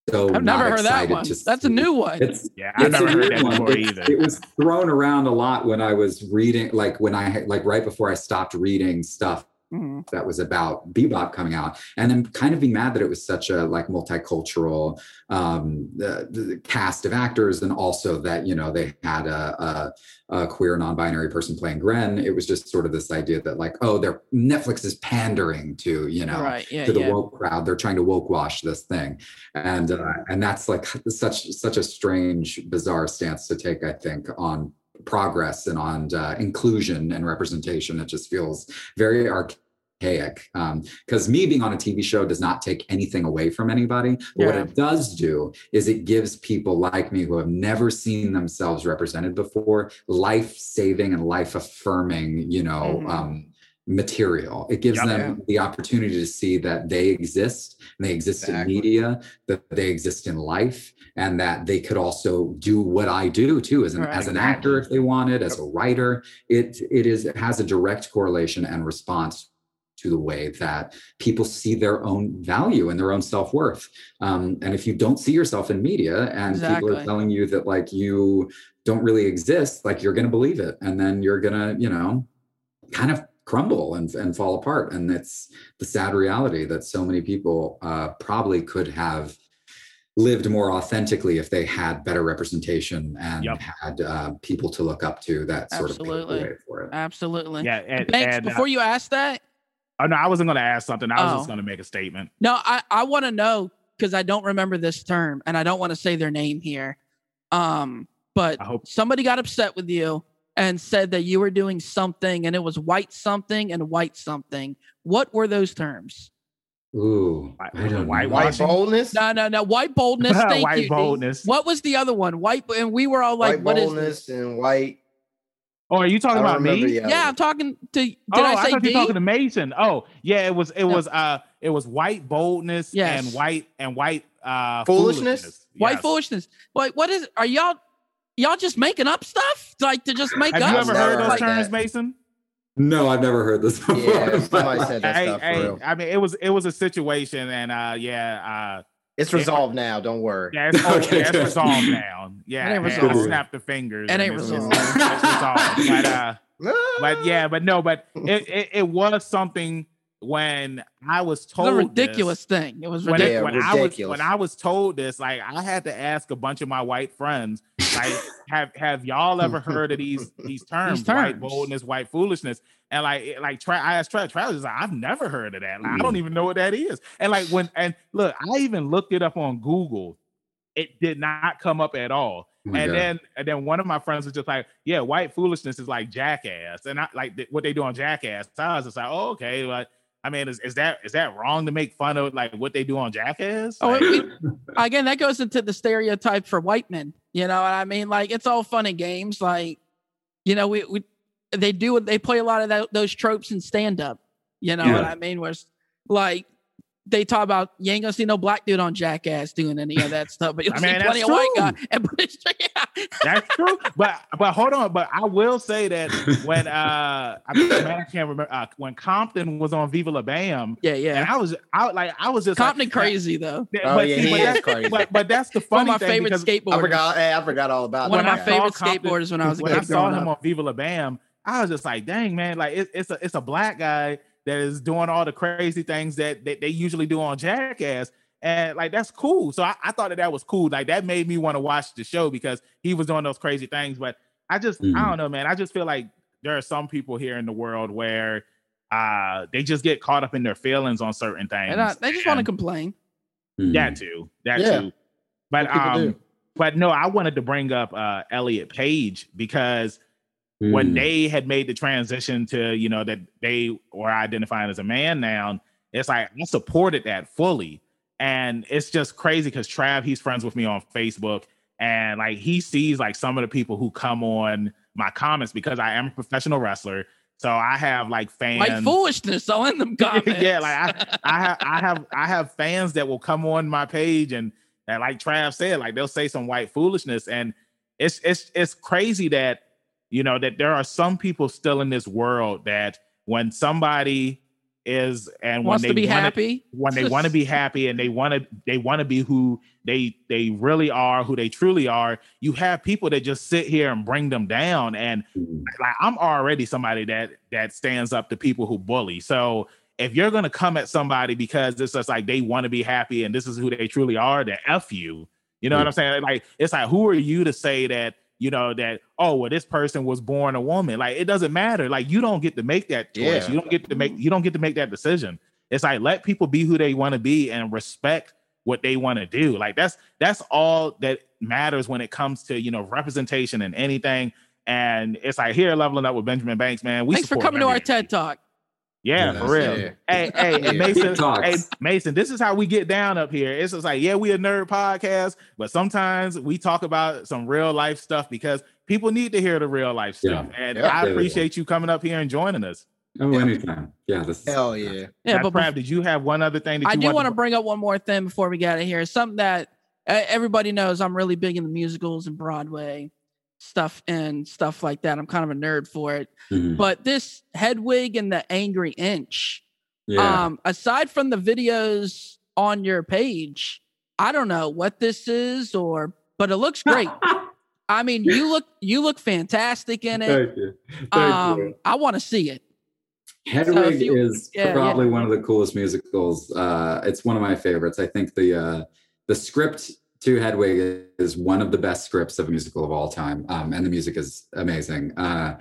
so I've never heard that one. That's a new one. It's, yeah, I've never heard that before either. It was thrown around a lot when I was reading, like when I like right before I stopped reading stuff Mm-hmm. that was about bebop coming out. And then kind of being mad that it was such a like multicultural um the cast of actors and also that you know they had a, a, a, queer non-binary person playing gren. It was just sort of this idea that like oh they're netflix is pandering to you know right, yeah, to the yeah. woke crowd. They're trying to woke wash this thing. And uh, and that's like such such a strange bizarre stance to take i think on progress and on uh, inclusion and representation. It just feels very archaic because um, me being on a TV show does not take anything away from anybody. But yeah. what it does do is it gives people like me who have never seen themselves represented before life saving and life affirming, you know, mm-hmm. um, material. It gives yep. them the opportunity to see that they exist and they exist exactly. in media, that they exist in life, and that they could also do what I do too as an right. as an actor if they wanted, as a writer. It it is it has a direct correlation and response to the way that people see their own value and their own self-worth um, and if you don't see yourself in media and exactly. people are telling you that like you don't really exist like you're going to believe it and then you're going to you know kind of crumble and, and fall apart. And it's the sad reality that so many people uh, probably could have lived more authentically if they had better representation and yep. had uh, people to look up to that sort Absolutely. of paved way for it. Absolutely. Yeah. And, Banks, and, uh, before you ask that. Oh, no, I wasn't going to ask something. I was oh. just going to make a statement. No, I, I want to know because I don't remember this term and I don't want to say their name here. Um, but somebody got upset with you and said that you were doing something and it was white something and white something. What were those terms? Ooh, I don't white, white boldness. No, no, no. White boldness. Thank white you. boldness. What was the other one? White, and we were all like, white "What boldness is this?" and white. Oh, are you talking about me? Yeah, I'm talking to. Did oh, I say I thought you talking to Mason. Oh, yeah, it was it no. was uh it was white boldness yes. and white and white uh foolishness. foolishness. White yes. foolishness. Like, what is? Are y'all y'all just making up stuff like to just make Have up. you ever heard those like terms, Mason? No, I've never heard this before. Yeah, somebody said that I, stuff. I, I, mean, it was it was a situation, and uh, yeah, uh, it's resolved it, now. Don't worry. Yeah, it's, okay, yeah, it's resolved now. Yeah, it ain't resolved. snap the fingers. It ain't resolved. It's, it's resolved. But uh, but yeah, but no, but it, it, it was something when I was told it was a ridiculous this, thing. It was ridiculous. When, when I was when I was told this, like I had to ask a bunch of my white friends, like, have have y'all ever heard of these these terms, these terms. white boldness, white foolishness? And like like try I asked Travis, Travis like, I've never heard of that. Like. I don't mm. even know what that is. And like when and look, I even looked it up on Google. It did not come up at all. Oh and then and then one of my friends was just like, yeah, white foolishness is like jackass. And I like what they do on jackass. So I was just like, oh, okay, like I mean, is, is that is that wrong to make fun of like what they do on Jackass? Oh, like, again, that goes into the stereotype for white men. You know what I mean? Like it's all fun and games. Like, you know, we, we they do they play a lot of that, those tropes in stand up. You know yeah. what I mean? Where like they talk about you ain't gonna see no black dude on Jackass doing any of that stuff, but you'll I mean, see plenty of white guy. And yeah. That's true. But but hold on. But I will say that when uh I, man, I can't remember uh, when Compton was on Viva La Bam. Yeah, yeah. And I was I like I was just Compton like, crazy though. But, oh, yeah, see, but, that's, crazy. But, but that's the funny One of my favorite skateboarders. I forgot. Hey, I forgot all about One that. of my favorite skateboarders when I was a when kid. I saw him up. on Viva La Bam. I was just like, dang man, like it, it's a it's a black guy that is doing all the crazy things that, that they usually do on Jackass. And like that's cool. So I, I thought that that was cool. Like that made me want to watch the show because he was doing those crazy things. But I just Mhm. I don't know, man. I just feel like there are some people here in the world where uh they just get caught up in their feelings on certain things. And uh, they just want to complain. That too. That Yeah. too. But um, do. but no, I wanted to bring up uh Elliot Page because when Mhm. they had made the transition to you know that they were identifying as a man now, it's like I supported that fully. And it's just crazy because Trav, he's friends with me on Facebook, and like he sees like some of the people who come on my comments because I am a professional wrestler. So I have like fans Like foolishness on them comments. yeah, like I, I have, I have, I have fans that will come on my page and, and like Trav said, like they'll say some white foolishness, and it's it's it's crazy that you know that there are some people still in this world that when somebody is and wants when to they be wanna- happy. when they want to be happy and they want to they want to be who they they really are who they truly are you have people that just sit here and bring them down and Mhm. like I'm already somebody that that stands up to people who bully. So if you're gonna come at somebody because it's just like they want to be happy and this is who they truly are, then f you. You know what I'm saying? Like it's like who are you to say that you know that oh well this person was born a woman? Like it doesn't matter. Like you don't get to make that choice. Yeah. You don't get to make you don't get to make that decision. It's like let people be who they want to be and respect what they want to do. Like that's that's all that matters when it comes to you know representation and anything. And it's like here leveling up with Benjamin Banks, man. We Thanks for coming to our everything. TED Talk. Yeah, Yeah, for real. yeah. Hey, hey, Yeah. Mason, hey, Mason, this is how we get down up here. It's just like, yeah, we a nerd podcast, but sometimes we talk about some real life stuff because people need to hear the real life stuff. And Yeah. I appreciate you coming up here and joining us. Oh, Yeah. anytime. Yeah, this is Hell yeah. Yeah, Now, but Trav, did you have one other thing that I you do want to bring up one more thing before we get out of here. Something that uh, everybody knows I'm really big in the musicals and Broadway stuff and stuff like that. I'm kind of a nerd for it. Mhm. But this Hedwig and the Angry Inch, yeah. um, aside from the videos on your page, I don't know what this is or, but it looks great. I mean, you look you look fantastic in it. Thank you. Thank Um, you. I want to see it. Hedwig if you- is yeah, yeah. probably one of the coolest musicals. Uh, it's one of my favorites. I think the uh, the script to Hedwig is one of the best scripts of a musical of all time, um, and the music is amazing. Uh,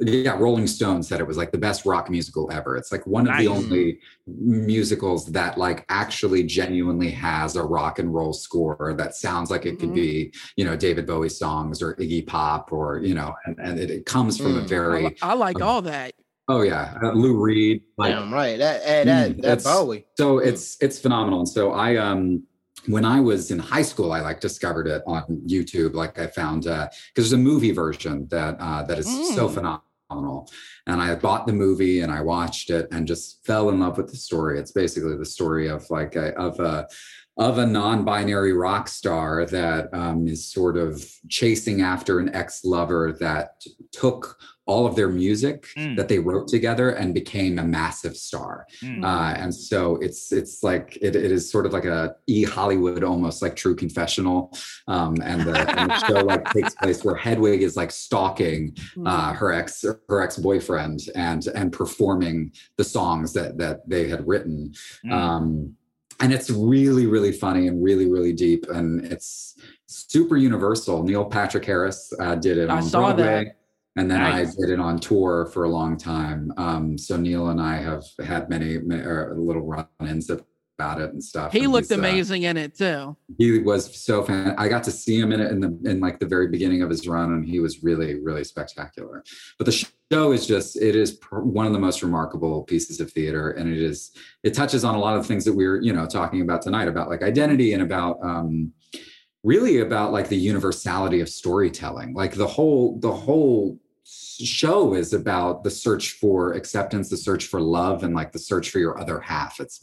yeah, Rolling Stone said it was like the best rock musical ever. It's like one of the only musicals that like actually genuinely has a rock and roll score that sounds like it could Mhm. be, you know, David Bowie songs or Iggy Pop or you know, and, and it, it comes from a Mm. I, very li- I like all that. oh yeah, uh, Lou Reed like Damn right. That that Mm, that it's- Bowie. so it's it's phenomenal. And so I um when I was in high school, I like discovered it on YouTube. Like I found uh because there's a movie version that uh that is so Mm. phenomenal. And I bought the movie and I watched it and just fell in love with the story. It's basically the story of like a of a of a non-binary rock star that um, is sort of chasing after an ex-lover that took all of their music Mm. that they wrote together and became a massive star Mm. uh, and so it's it's like it, it is sort of like a e Hollywood almost like True Confessional, um, and, the, and the show like takes place where Hedwig is like stalking uh, her ex her ex boyfriend and and performing the songs that that they had written, Mm. um, and it's really really funny and really really deep and it's super universal. Neil Patrick Harris uh, did it I on saw that. And then Nice. I did it on tour for a long time. Um, so Neil and I have had many, many or little run-ins about it and stuff. he and looked uh, amazing in it too. he was so fan. I got to see him in it in the in like the very beginning of his run, and he was really, really spectacular. But the show is just it is pr- one of the most remarkable pieces of theater, and it is it touches on a lot of things that we are you know talking about tonight about like identity and about um really about like the universality of storytelling like the whole the whole show is about the search for acceptance the search for love and like the search for your other half. It's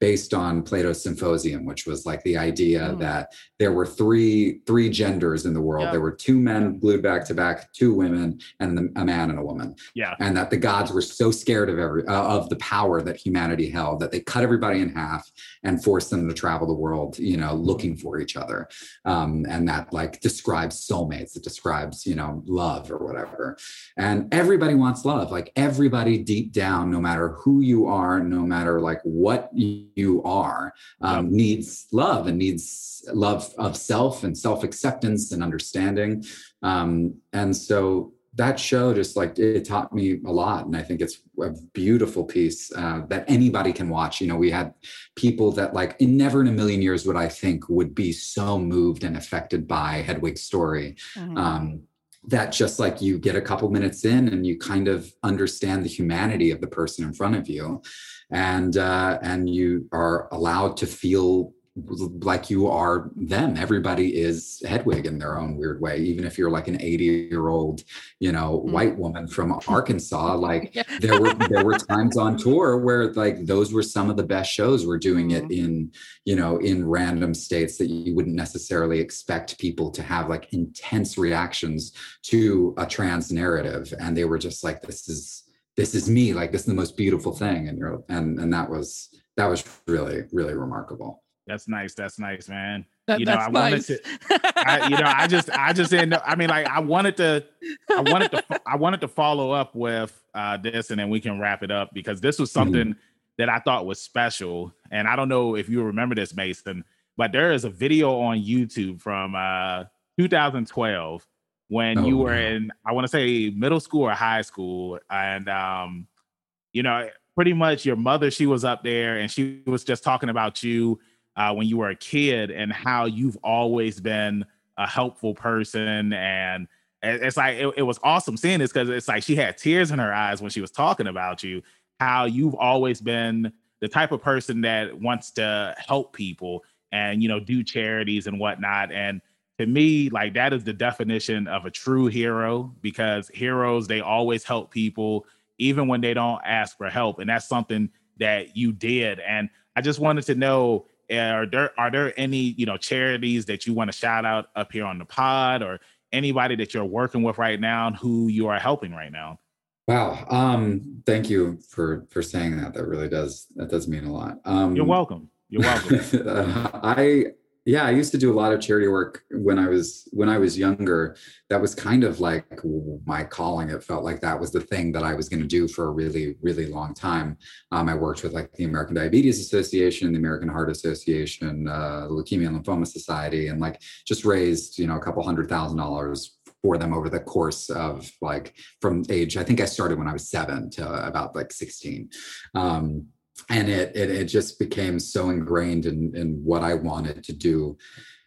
based on plato's symposium which was like the idea Mm. that there were three three genders in the world. There were two men glued back to back two women and the, a man and a woman. Yeah. and that the gods were so scared of every uh, of the power that humanity held that they cut everybody in half and forced them to travel the world you know looking for each other. Um, and that like describes soulmates. It describes you know love or whatever and everybody wants love like everybody deep down no matter who you are no matter like what you are um, needs love and needs love of self and self-acceptance and understanding. Um, and so that show just like it taught me a lot. And i think it's a beautiful piece uh, that anybody can watch. You know we had people that like in never in a million years would i think would be so moved and affected by hedwig's story. Mm-hmm. um, that just like you get a couple minutes in and you kind of understand the humanity of the person in front of you. And uh, and you are allowed to feel like you are them. Everybody is hedwig in their own weird way. Even if you're like an 80 year old you know mm. white woman from arkansas like yeah. there were there were times on tour where like those were some of the best shows. We're doing mm. it in you know in random states that you wouldn't necessarily expect people to have like intense reactions to a trans narrative. And they were just like this is this is me. Like this is the most beautiful thing. And you're and and that was that was really really remarkable that's nice. That's nice, man. That, you know, I nice. wanted to. I, you know, I just, I just didn't. Know, I mean, like, I wanted to, I wanted to, I wanted to follow up with uh, this, and then we can wrap it up because this was mm-hmm. something mm-hmm. that I thought was special. And I don't know if you remember this, Mason, but there is a video on YouTube from uh, 2012 when oh, you were in, I want to say middle school or high school, and um, you know, pretty much your mother, she was up there, and she was just talking about you uh, when you were a kid and how you've always been a helpful person. And it's like it, it was awesome seeing this because it's like she had tears in her eyes when she was talking about you how you've always been the type of person that wants to help people and you know do charities and whatnot. And to me like that is the definition of a true hero because heroes they always help people even when they don't ask for help. And that's something that you did. And i just wanted to know are there are there any you know charities that you want to shout out up here on the pod or anybody that you're working with right now and who you are helping right now? Wow um thank you for for saying that. That really does that does mean a lot. Um you're welcome. You're welcome. I yeah i used to do a lot of charity work when i was when i was younger. That was kind of like my calling. It felt like that was the thing that i was going to do for a really really long time. Um, i worked with like the american diabetes association the american heart association uh, the leukemia and lymphoma society and like just raised you know a couple hundred thousand dollars for them over the course of like from age i think i started when i was seven to about like 16 um, and it, it it just became so ingrained in in what I wanted to do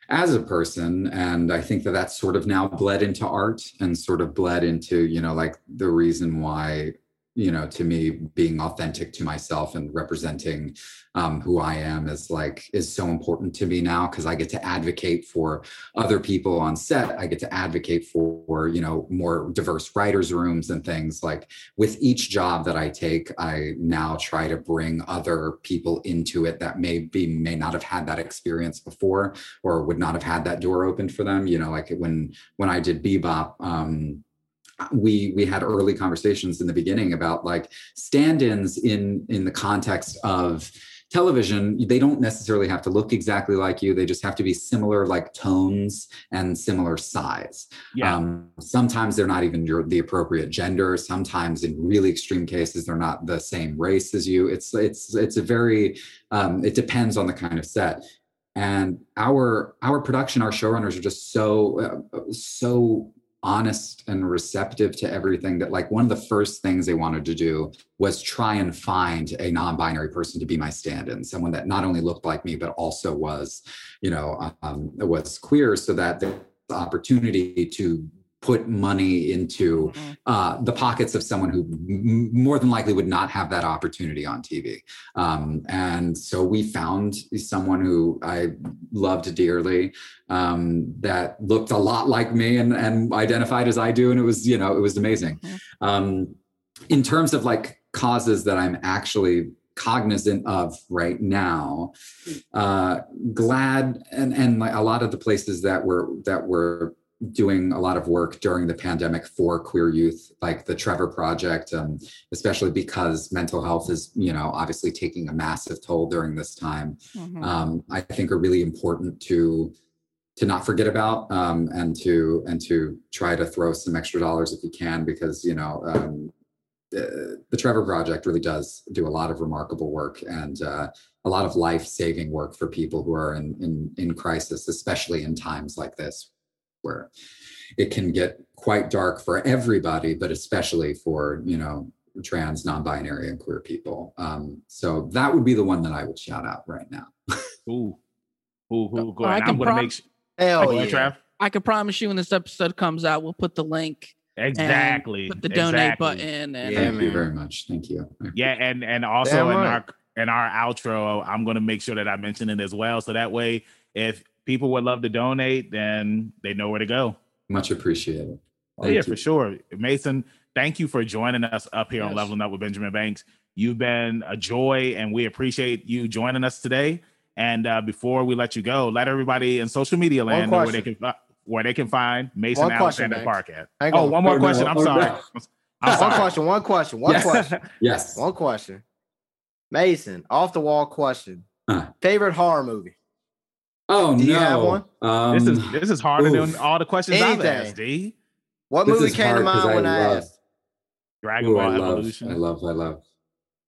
as a person. And i think that that's sort of now bled into art and sort of bled into you know like the reason why you know to me being authentic to myself and representing um, who i am is like is so important to me now because i get to advocate for other people on set. I get to advocate for you know more diverse writers rooms and things. Like with each job that i take i now try to bring other people into it that maybe may not have had that experience before or would not have had that door opened for them. You know like when when i did bebop um we we had early conversations in the beginning about like stand-ins in in the context of television they don't necessarily have to look exactly like you they just have to be similar like tones and similar size. Yeah. Um, sometimes they're not even your the appropriate gender sometimes in really extreme cases they're not the same race as you. It's it's it's a very um, it depends on the kind of set. And our our production our showrunners are just so uh, so honest and receptive to everything that like one of the first things they wanted to do was try and find a non-binary person to be my stand-in someone that not only looked like me but also was you know um, was queer so that the opportunity to put money into mm-hmm. uh, the pockets of someone who m- more than likely would not have that opportunity on TV. Um, and so we found someone who I loved dearly um, that looked a lot like me and, and identified as I do. And it was, you know, it was amazing. Mm-hmm. Um, in terms of like causes that I'm actually cognizant of right now uh GLAAD and and like a lot of the places that were that were doing a lot of work during the pandemic for queer youth, like the Trevor Project, um, especially because mental health is, you know, obviously taking a massive toll during this time. Mm-hmm. Um, I think are really important to to not forget about um, and to and to try to throw some extra dollars if you can because you know um, the, the Trevor Project really does do a lot of remarkable work and uh, a lot of life saving work for people who are in, in in crisis, especially in times like this where it can get quite dark for everybody, but especially for you know trans, non-binary, and queer people. Um, so that would be the one that I would shout out right now. Ooh, ooh, ooh, go I ahead. can I'm gonna prom- make sure. Hell Go yeah. Trav. I can promise you when this episode comes out, we'll put the link, Exactly. put the donate exactly. button, and Yeah, Thank you very much. Thank you. Yeah, and and also Damn in right. our in our outro, I'm gonna make sure that I mention it as well. So that way, if people would love to donate, then they know where to go. Much appreciated. Oh, yeah, you. for sure. Mason, thank you for joining us up here on Yes. Leveling Up with Benjamin Banks. You've been a joy, and we appreciate you joining us today. And uh, before we let you go, let everybody in social media land know where they can fi- where they can find Mason One Alexander Banks. Park at. Hang Oh, on. one more Oh, question. I'm Oh, sorry. I'm One question, one question, one Yes. question, Yes. one question. Mason, off the wall question. Huh. Favorite horror movie? Oh Do no. you have one? Um, This is this is harder than all the questions I've asked. D. What This movie is came to mind I when I love- asked? Dragon ooh, Ball I love. I love. I love.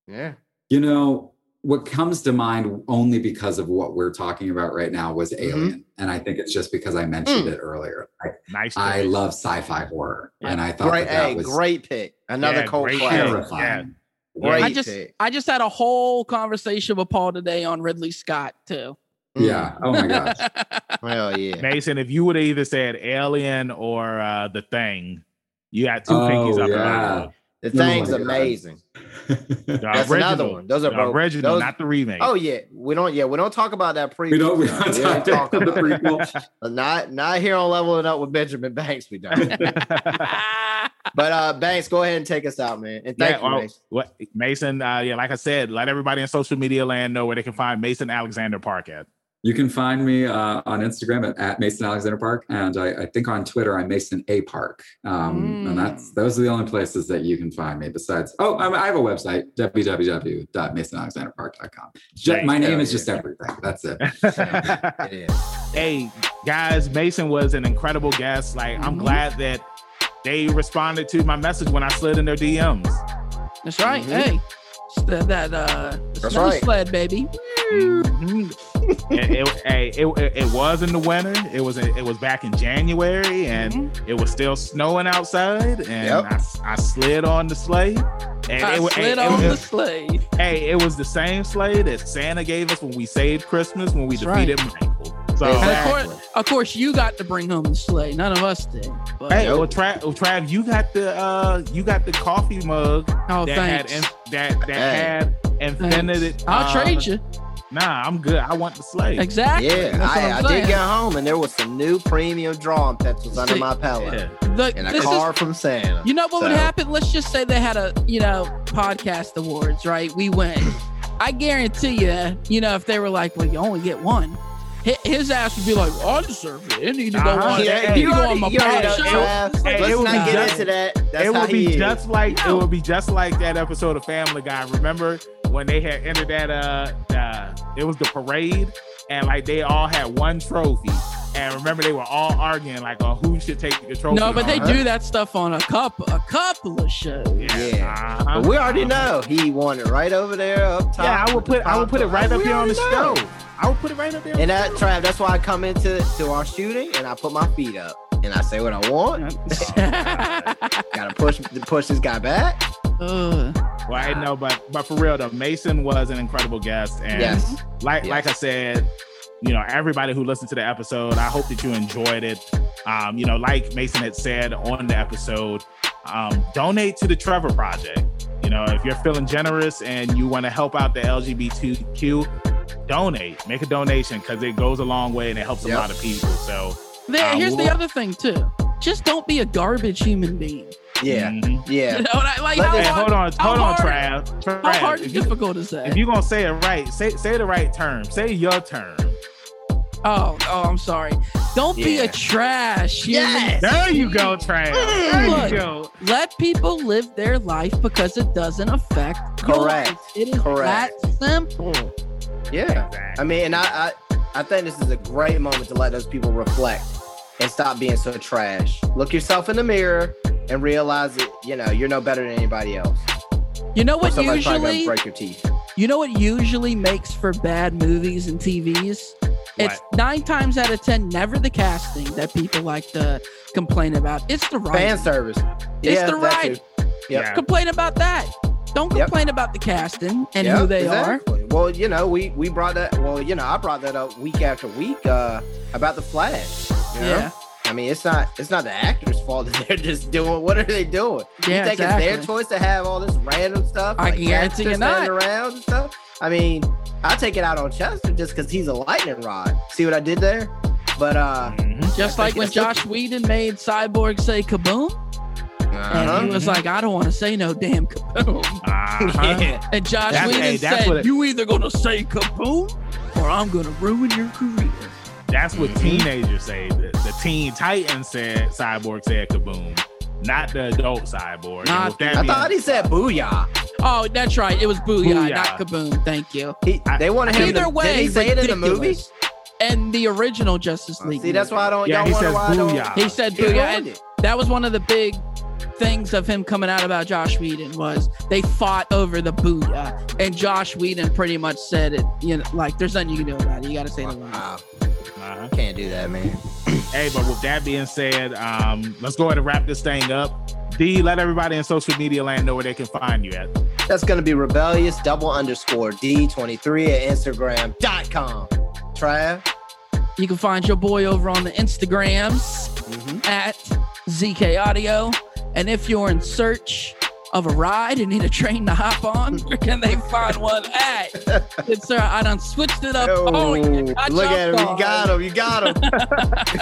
Yeah. You know what comes to mind only because of what we're talking about right now was Mm-hmm. Alien, and I think it's just because I mentioned Mm. it earlier. I, Nice. I choice. love sci-fi horror, Yeah. and I thought Great, that, that hey, was great pick. Another Yeah, cult great classic. pick. terrifying. Great I just pick. I just had a whole conversation with Paul today on Ridley Scott too. Yeah. Oh my gosh. well, yeah. Mason, if you would have either said Alien or uh, The Thing, you got two Oh, pinkies up. yeah. in The Oh my thing's God. amazing. The That's original, another one. Those are the both- original, those- not the remake. Oh yeah, we don't. Yeah, we don't talk about that prequel. we don't. We No, don't we talk talk about the about prequel. Not not here on leveling up with Benjamin Banks. We don't. but uh, Banks, go ahead and take us out, man. And thank yeah, you, well, Mason. what Mason? Uh, yeah, like I said, let everybody in social media land know where they can find Mason Alexander Park at. You can find me uh, on Instagram at, at Mason Alexander Park, and I, I think on Twitter I'm Mason A Park. Um, And that's those are the only places that you can find me. Besides, oh, I, I have a website www.masonalexanderpark.com. Ju- my name is just everything. That's it. It is. hey guys mason was an incredible guest like i'm Mhm. glad that they responded to my message when i slid in their dms That's right. Mhm. Hey, it's that uh, That's snow right. sled, baby. Mhm. It, it, hey, it, it, it was in the winter it was it was back in january and Mhm. it was still snowing outside and Yep. I, I slid on the sleigh and I it, slid hey, on it, the was- sleigh. hey it was the same sleigh that santa gave us when we saved christmas when we That's right. defeated michael so And of course, of course, you got to bring home the sleigh. None of us did. But, Hey, well, Trav, well, Trav, you got the uh, you got the coffee mug oh, that thanks. had in, that that Hey. had infinity. Thanks. I'll uh, trade you. Nah, I'm good. I want the sleigh. Exactly. Yeah, That's I, I'm I saying. did get home and there was some new premium drawing pencils under See, my pillow Yeah. Look, and a this is- card from Santa. You know what would happen? Let's just say they had a, you know, podcast awards, right? We win. I guarantee you, you know, if they were like, well, you only get one, his ass would be like, well, I deserve it. It need to go Uh-huh. on. Yeah, it need you to go already, on my you know, show. Trav. It's like, Hey, Let's it would not get just- into that. That's it how would he be is. just like No. it would be just like that episode of Family Guy. Remember when they had entered that uh, uh it was the parade and like they all had one trophy. And remember they were all arguing like on who should take the trophy. no, but they Uh-huh. do that stuff on a couple, a couple of shows. Yeah. uh-huh. But we already know he won it right over there up top. Yeah, I would put I would put it right up here on the know. show. I would put it right up there. on And that Trav, that's why I come into to our shooting and I put my feet up and I say what I want. Gotta push push this guy back. Ugh. Well, I know, but but for real though, Mason was an incredible guest, and Yes. like Yes. like I said, you know, everybody who listened to the episode, I hope that you enjoyed it. Um, you know, like Mason had said on the episode, um, donate to the Trevor Project. You know, if you're feeling generous and you want to help out the LGBTQ, donate, make a donation because it goes a long way and it helps Yep. a lot of people. So There, Uh, here's the we'll- other thing too. Just don't be a garbage human being. Yeah, mhm. yeah. You know, like, like how, Hey, hard, hold on, how hold on, hard- Trav. Trav, how hard and if you- difficult is that? if you're gonna say it right, say say the right term. Say your term. oh, oh, I'm sorry. Don't be a trash Yes. There you go, Trav. There Look. you go. let people live their life because it doesn't affect yours. Correct. It is Correct. that simple. Yeah. I mean, and I, I I think this is a great moment to let those people reflect and stop being so trash. Look yourself in the mirror and realize that you know you're no better than anybody else. You know what somebody's probably gonna usually break your teeth. you know what usually makes for bad movies and TVs? It's nine times out of ten never the casting that people like to complain about. It's the writing. Fan service. It's yeah, the that right. Yep. Yeah. Complain about that. Don't Yep. complain about the casting and Yep, who they exactly. Well, you know, we we brought that. Well, you know, I brought that up week after week uh, about the Flash. you know? Yeah. I mean, it's not it's not the actors' fault that they're just doing. What are they doing? Yeah, you think exactly. it's their choice to have all this random stuff? I like guarantee Chester you not. around and stuff. I mean, I take it out on Chester just because he's a lightning rod. See what I did there? But uh, Mhm. Just I like when it's Josh Whedon made Cyborg say kaboom, and uh-huh. he was like, I don't want to say no damn kaboom. Uh-huh. yeah. And Josh That's- Whedon hey, that's said, what it- You either gonna say kaboom or I'm gonna ruin your career. That's what Mhm. teenagers say. The, the teen titan said cyborg said kaboom, not the adult cyborg. And Not that I being- thought he said booyah. Oh, that's right. It was booyah, Booyah. not kaboom. Thank you. He, I- they wanted him Either to. way, did he say it in the movie? And the original Justice uh, League. See, that's why I don't. Yeah, y'all he wonder says why I don't. booyah. he said He booyah. ruined And it. that was one of the big things of him coming out about Josh Whedon was they fought over the booyah, and Josh Whedon pretty much said it. You know, like there's nothing you can do about it. You got to say the line. Wow, Uh-huh. can't do that, man. Hey, but with that being said, um, let's go ahead and wrap this thing up. D, let everybody in social media land know where they can find you at. That's gonna be rebellious double underscore D23 at Instagram.com. Trav. You can find your boy over on the Instagrams Mm-hmm. at ZK Audio. And if you're in search of a ride and need a train to hop on, where can they find one at? Good sir, I done switched it up. Oh, look at him. You got him. You got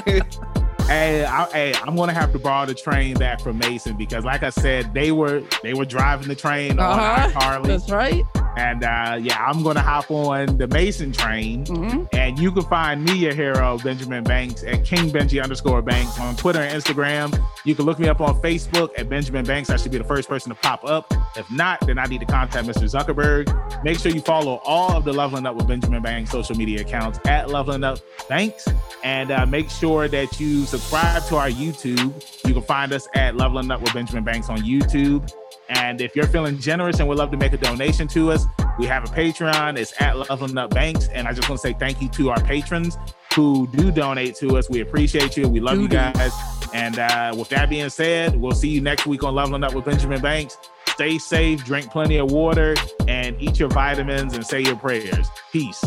him. Hey, I, hey, I'm gonna have to borrow the train back from Mason because, like I said, they were they were driving the train on Uh-huh. Harley, That's right. and uh, yeah, I'm gonna hop on the Mason train. hmm And you can find me, your hero, Benjamin Banks, at King Benji underscore Banks on Twitter and Instagram. You can look me up on Facebook at Benjamin Banks. I should be the first person to pop up. If not, then I need to contact Mr. Zuckerberg. Make sure you follow all of the Leveling Up with Benjamin Banks social media accounts at Leveling Up Banks. And uh, make sure that you subscribe to our YouTube. You can find us at Leveling Up with Benjamin Banks on YouTube. And if you're feeling generous and would love to make a donation to us, we have a Patreon. It's at Leveling Up Banks. And I just want to say thank you to our patrons who do donate to us. We appreciate you. We love you guys. And uh, with that being said, we'll see you next week on Leveling Up with Benjamin Banks. Stay safe, drink plenty of water, and eat your vitamins and say your prayers. Peace.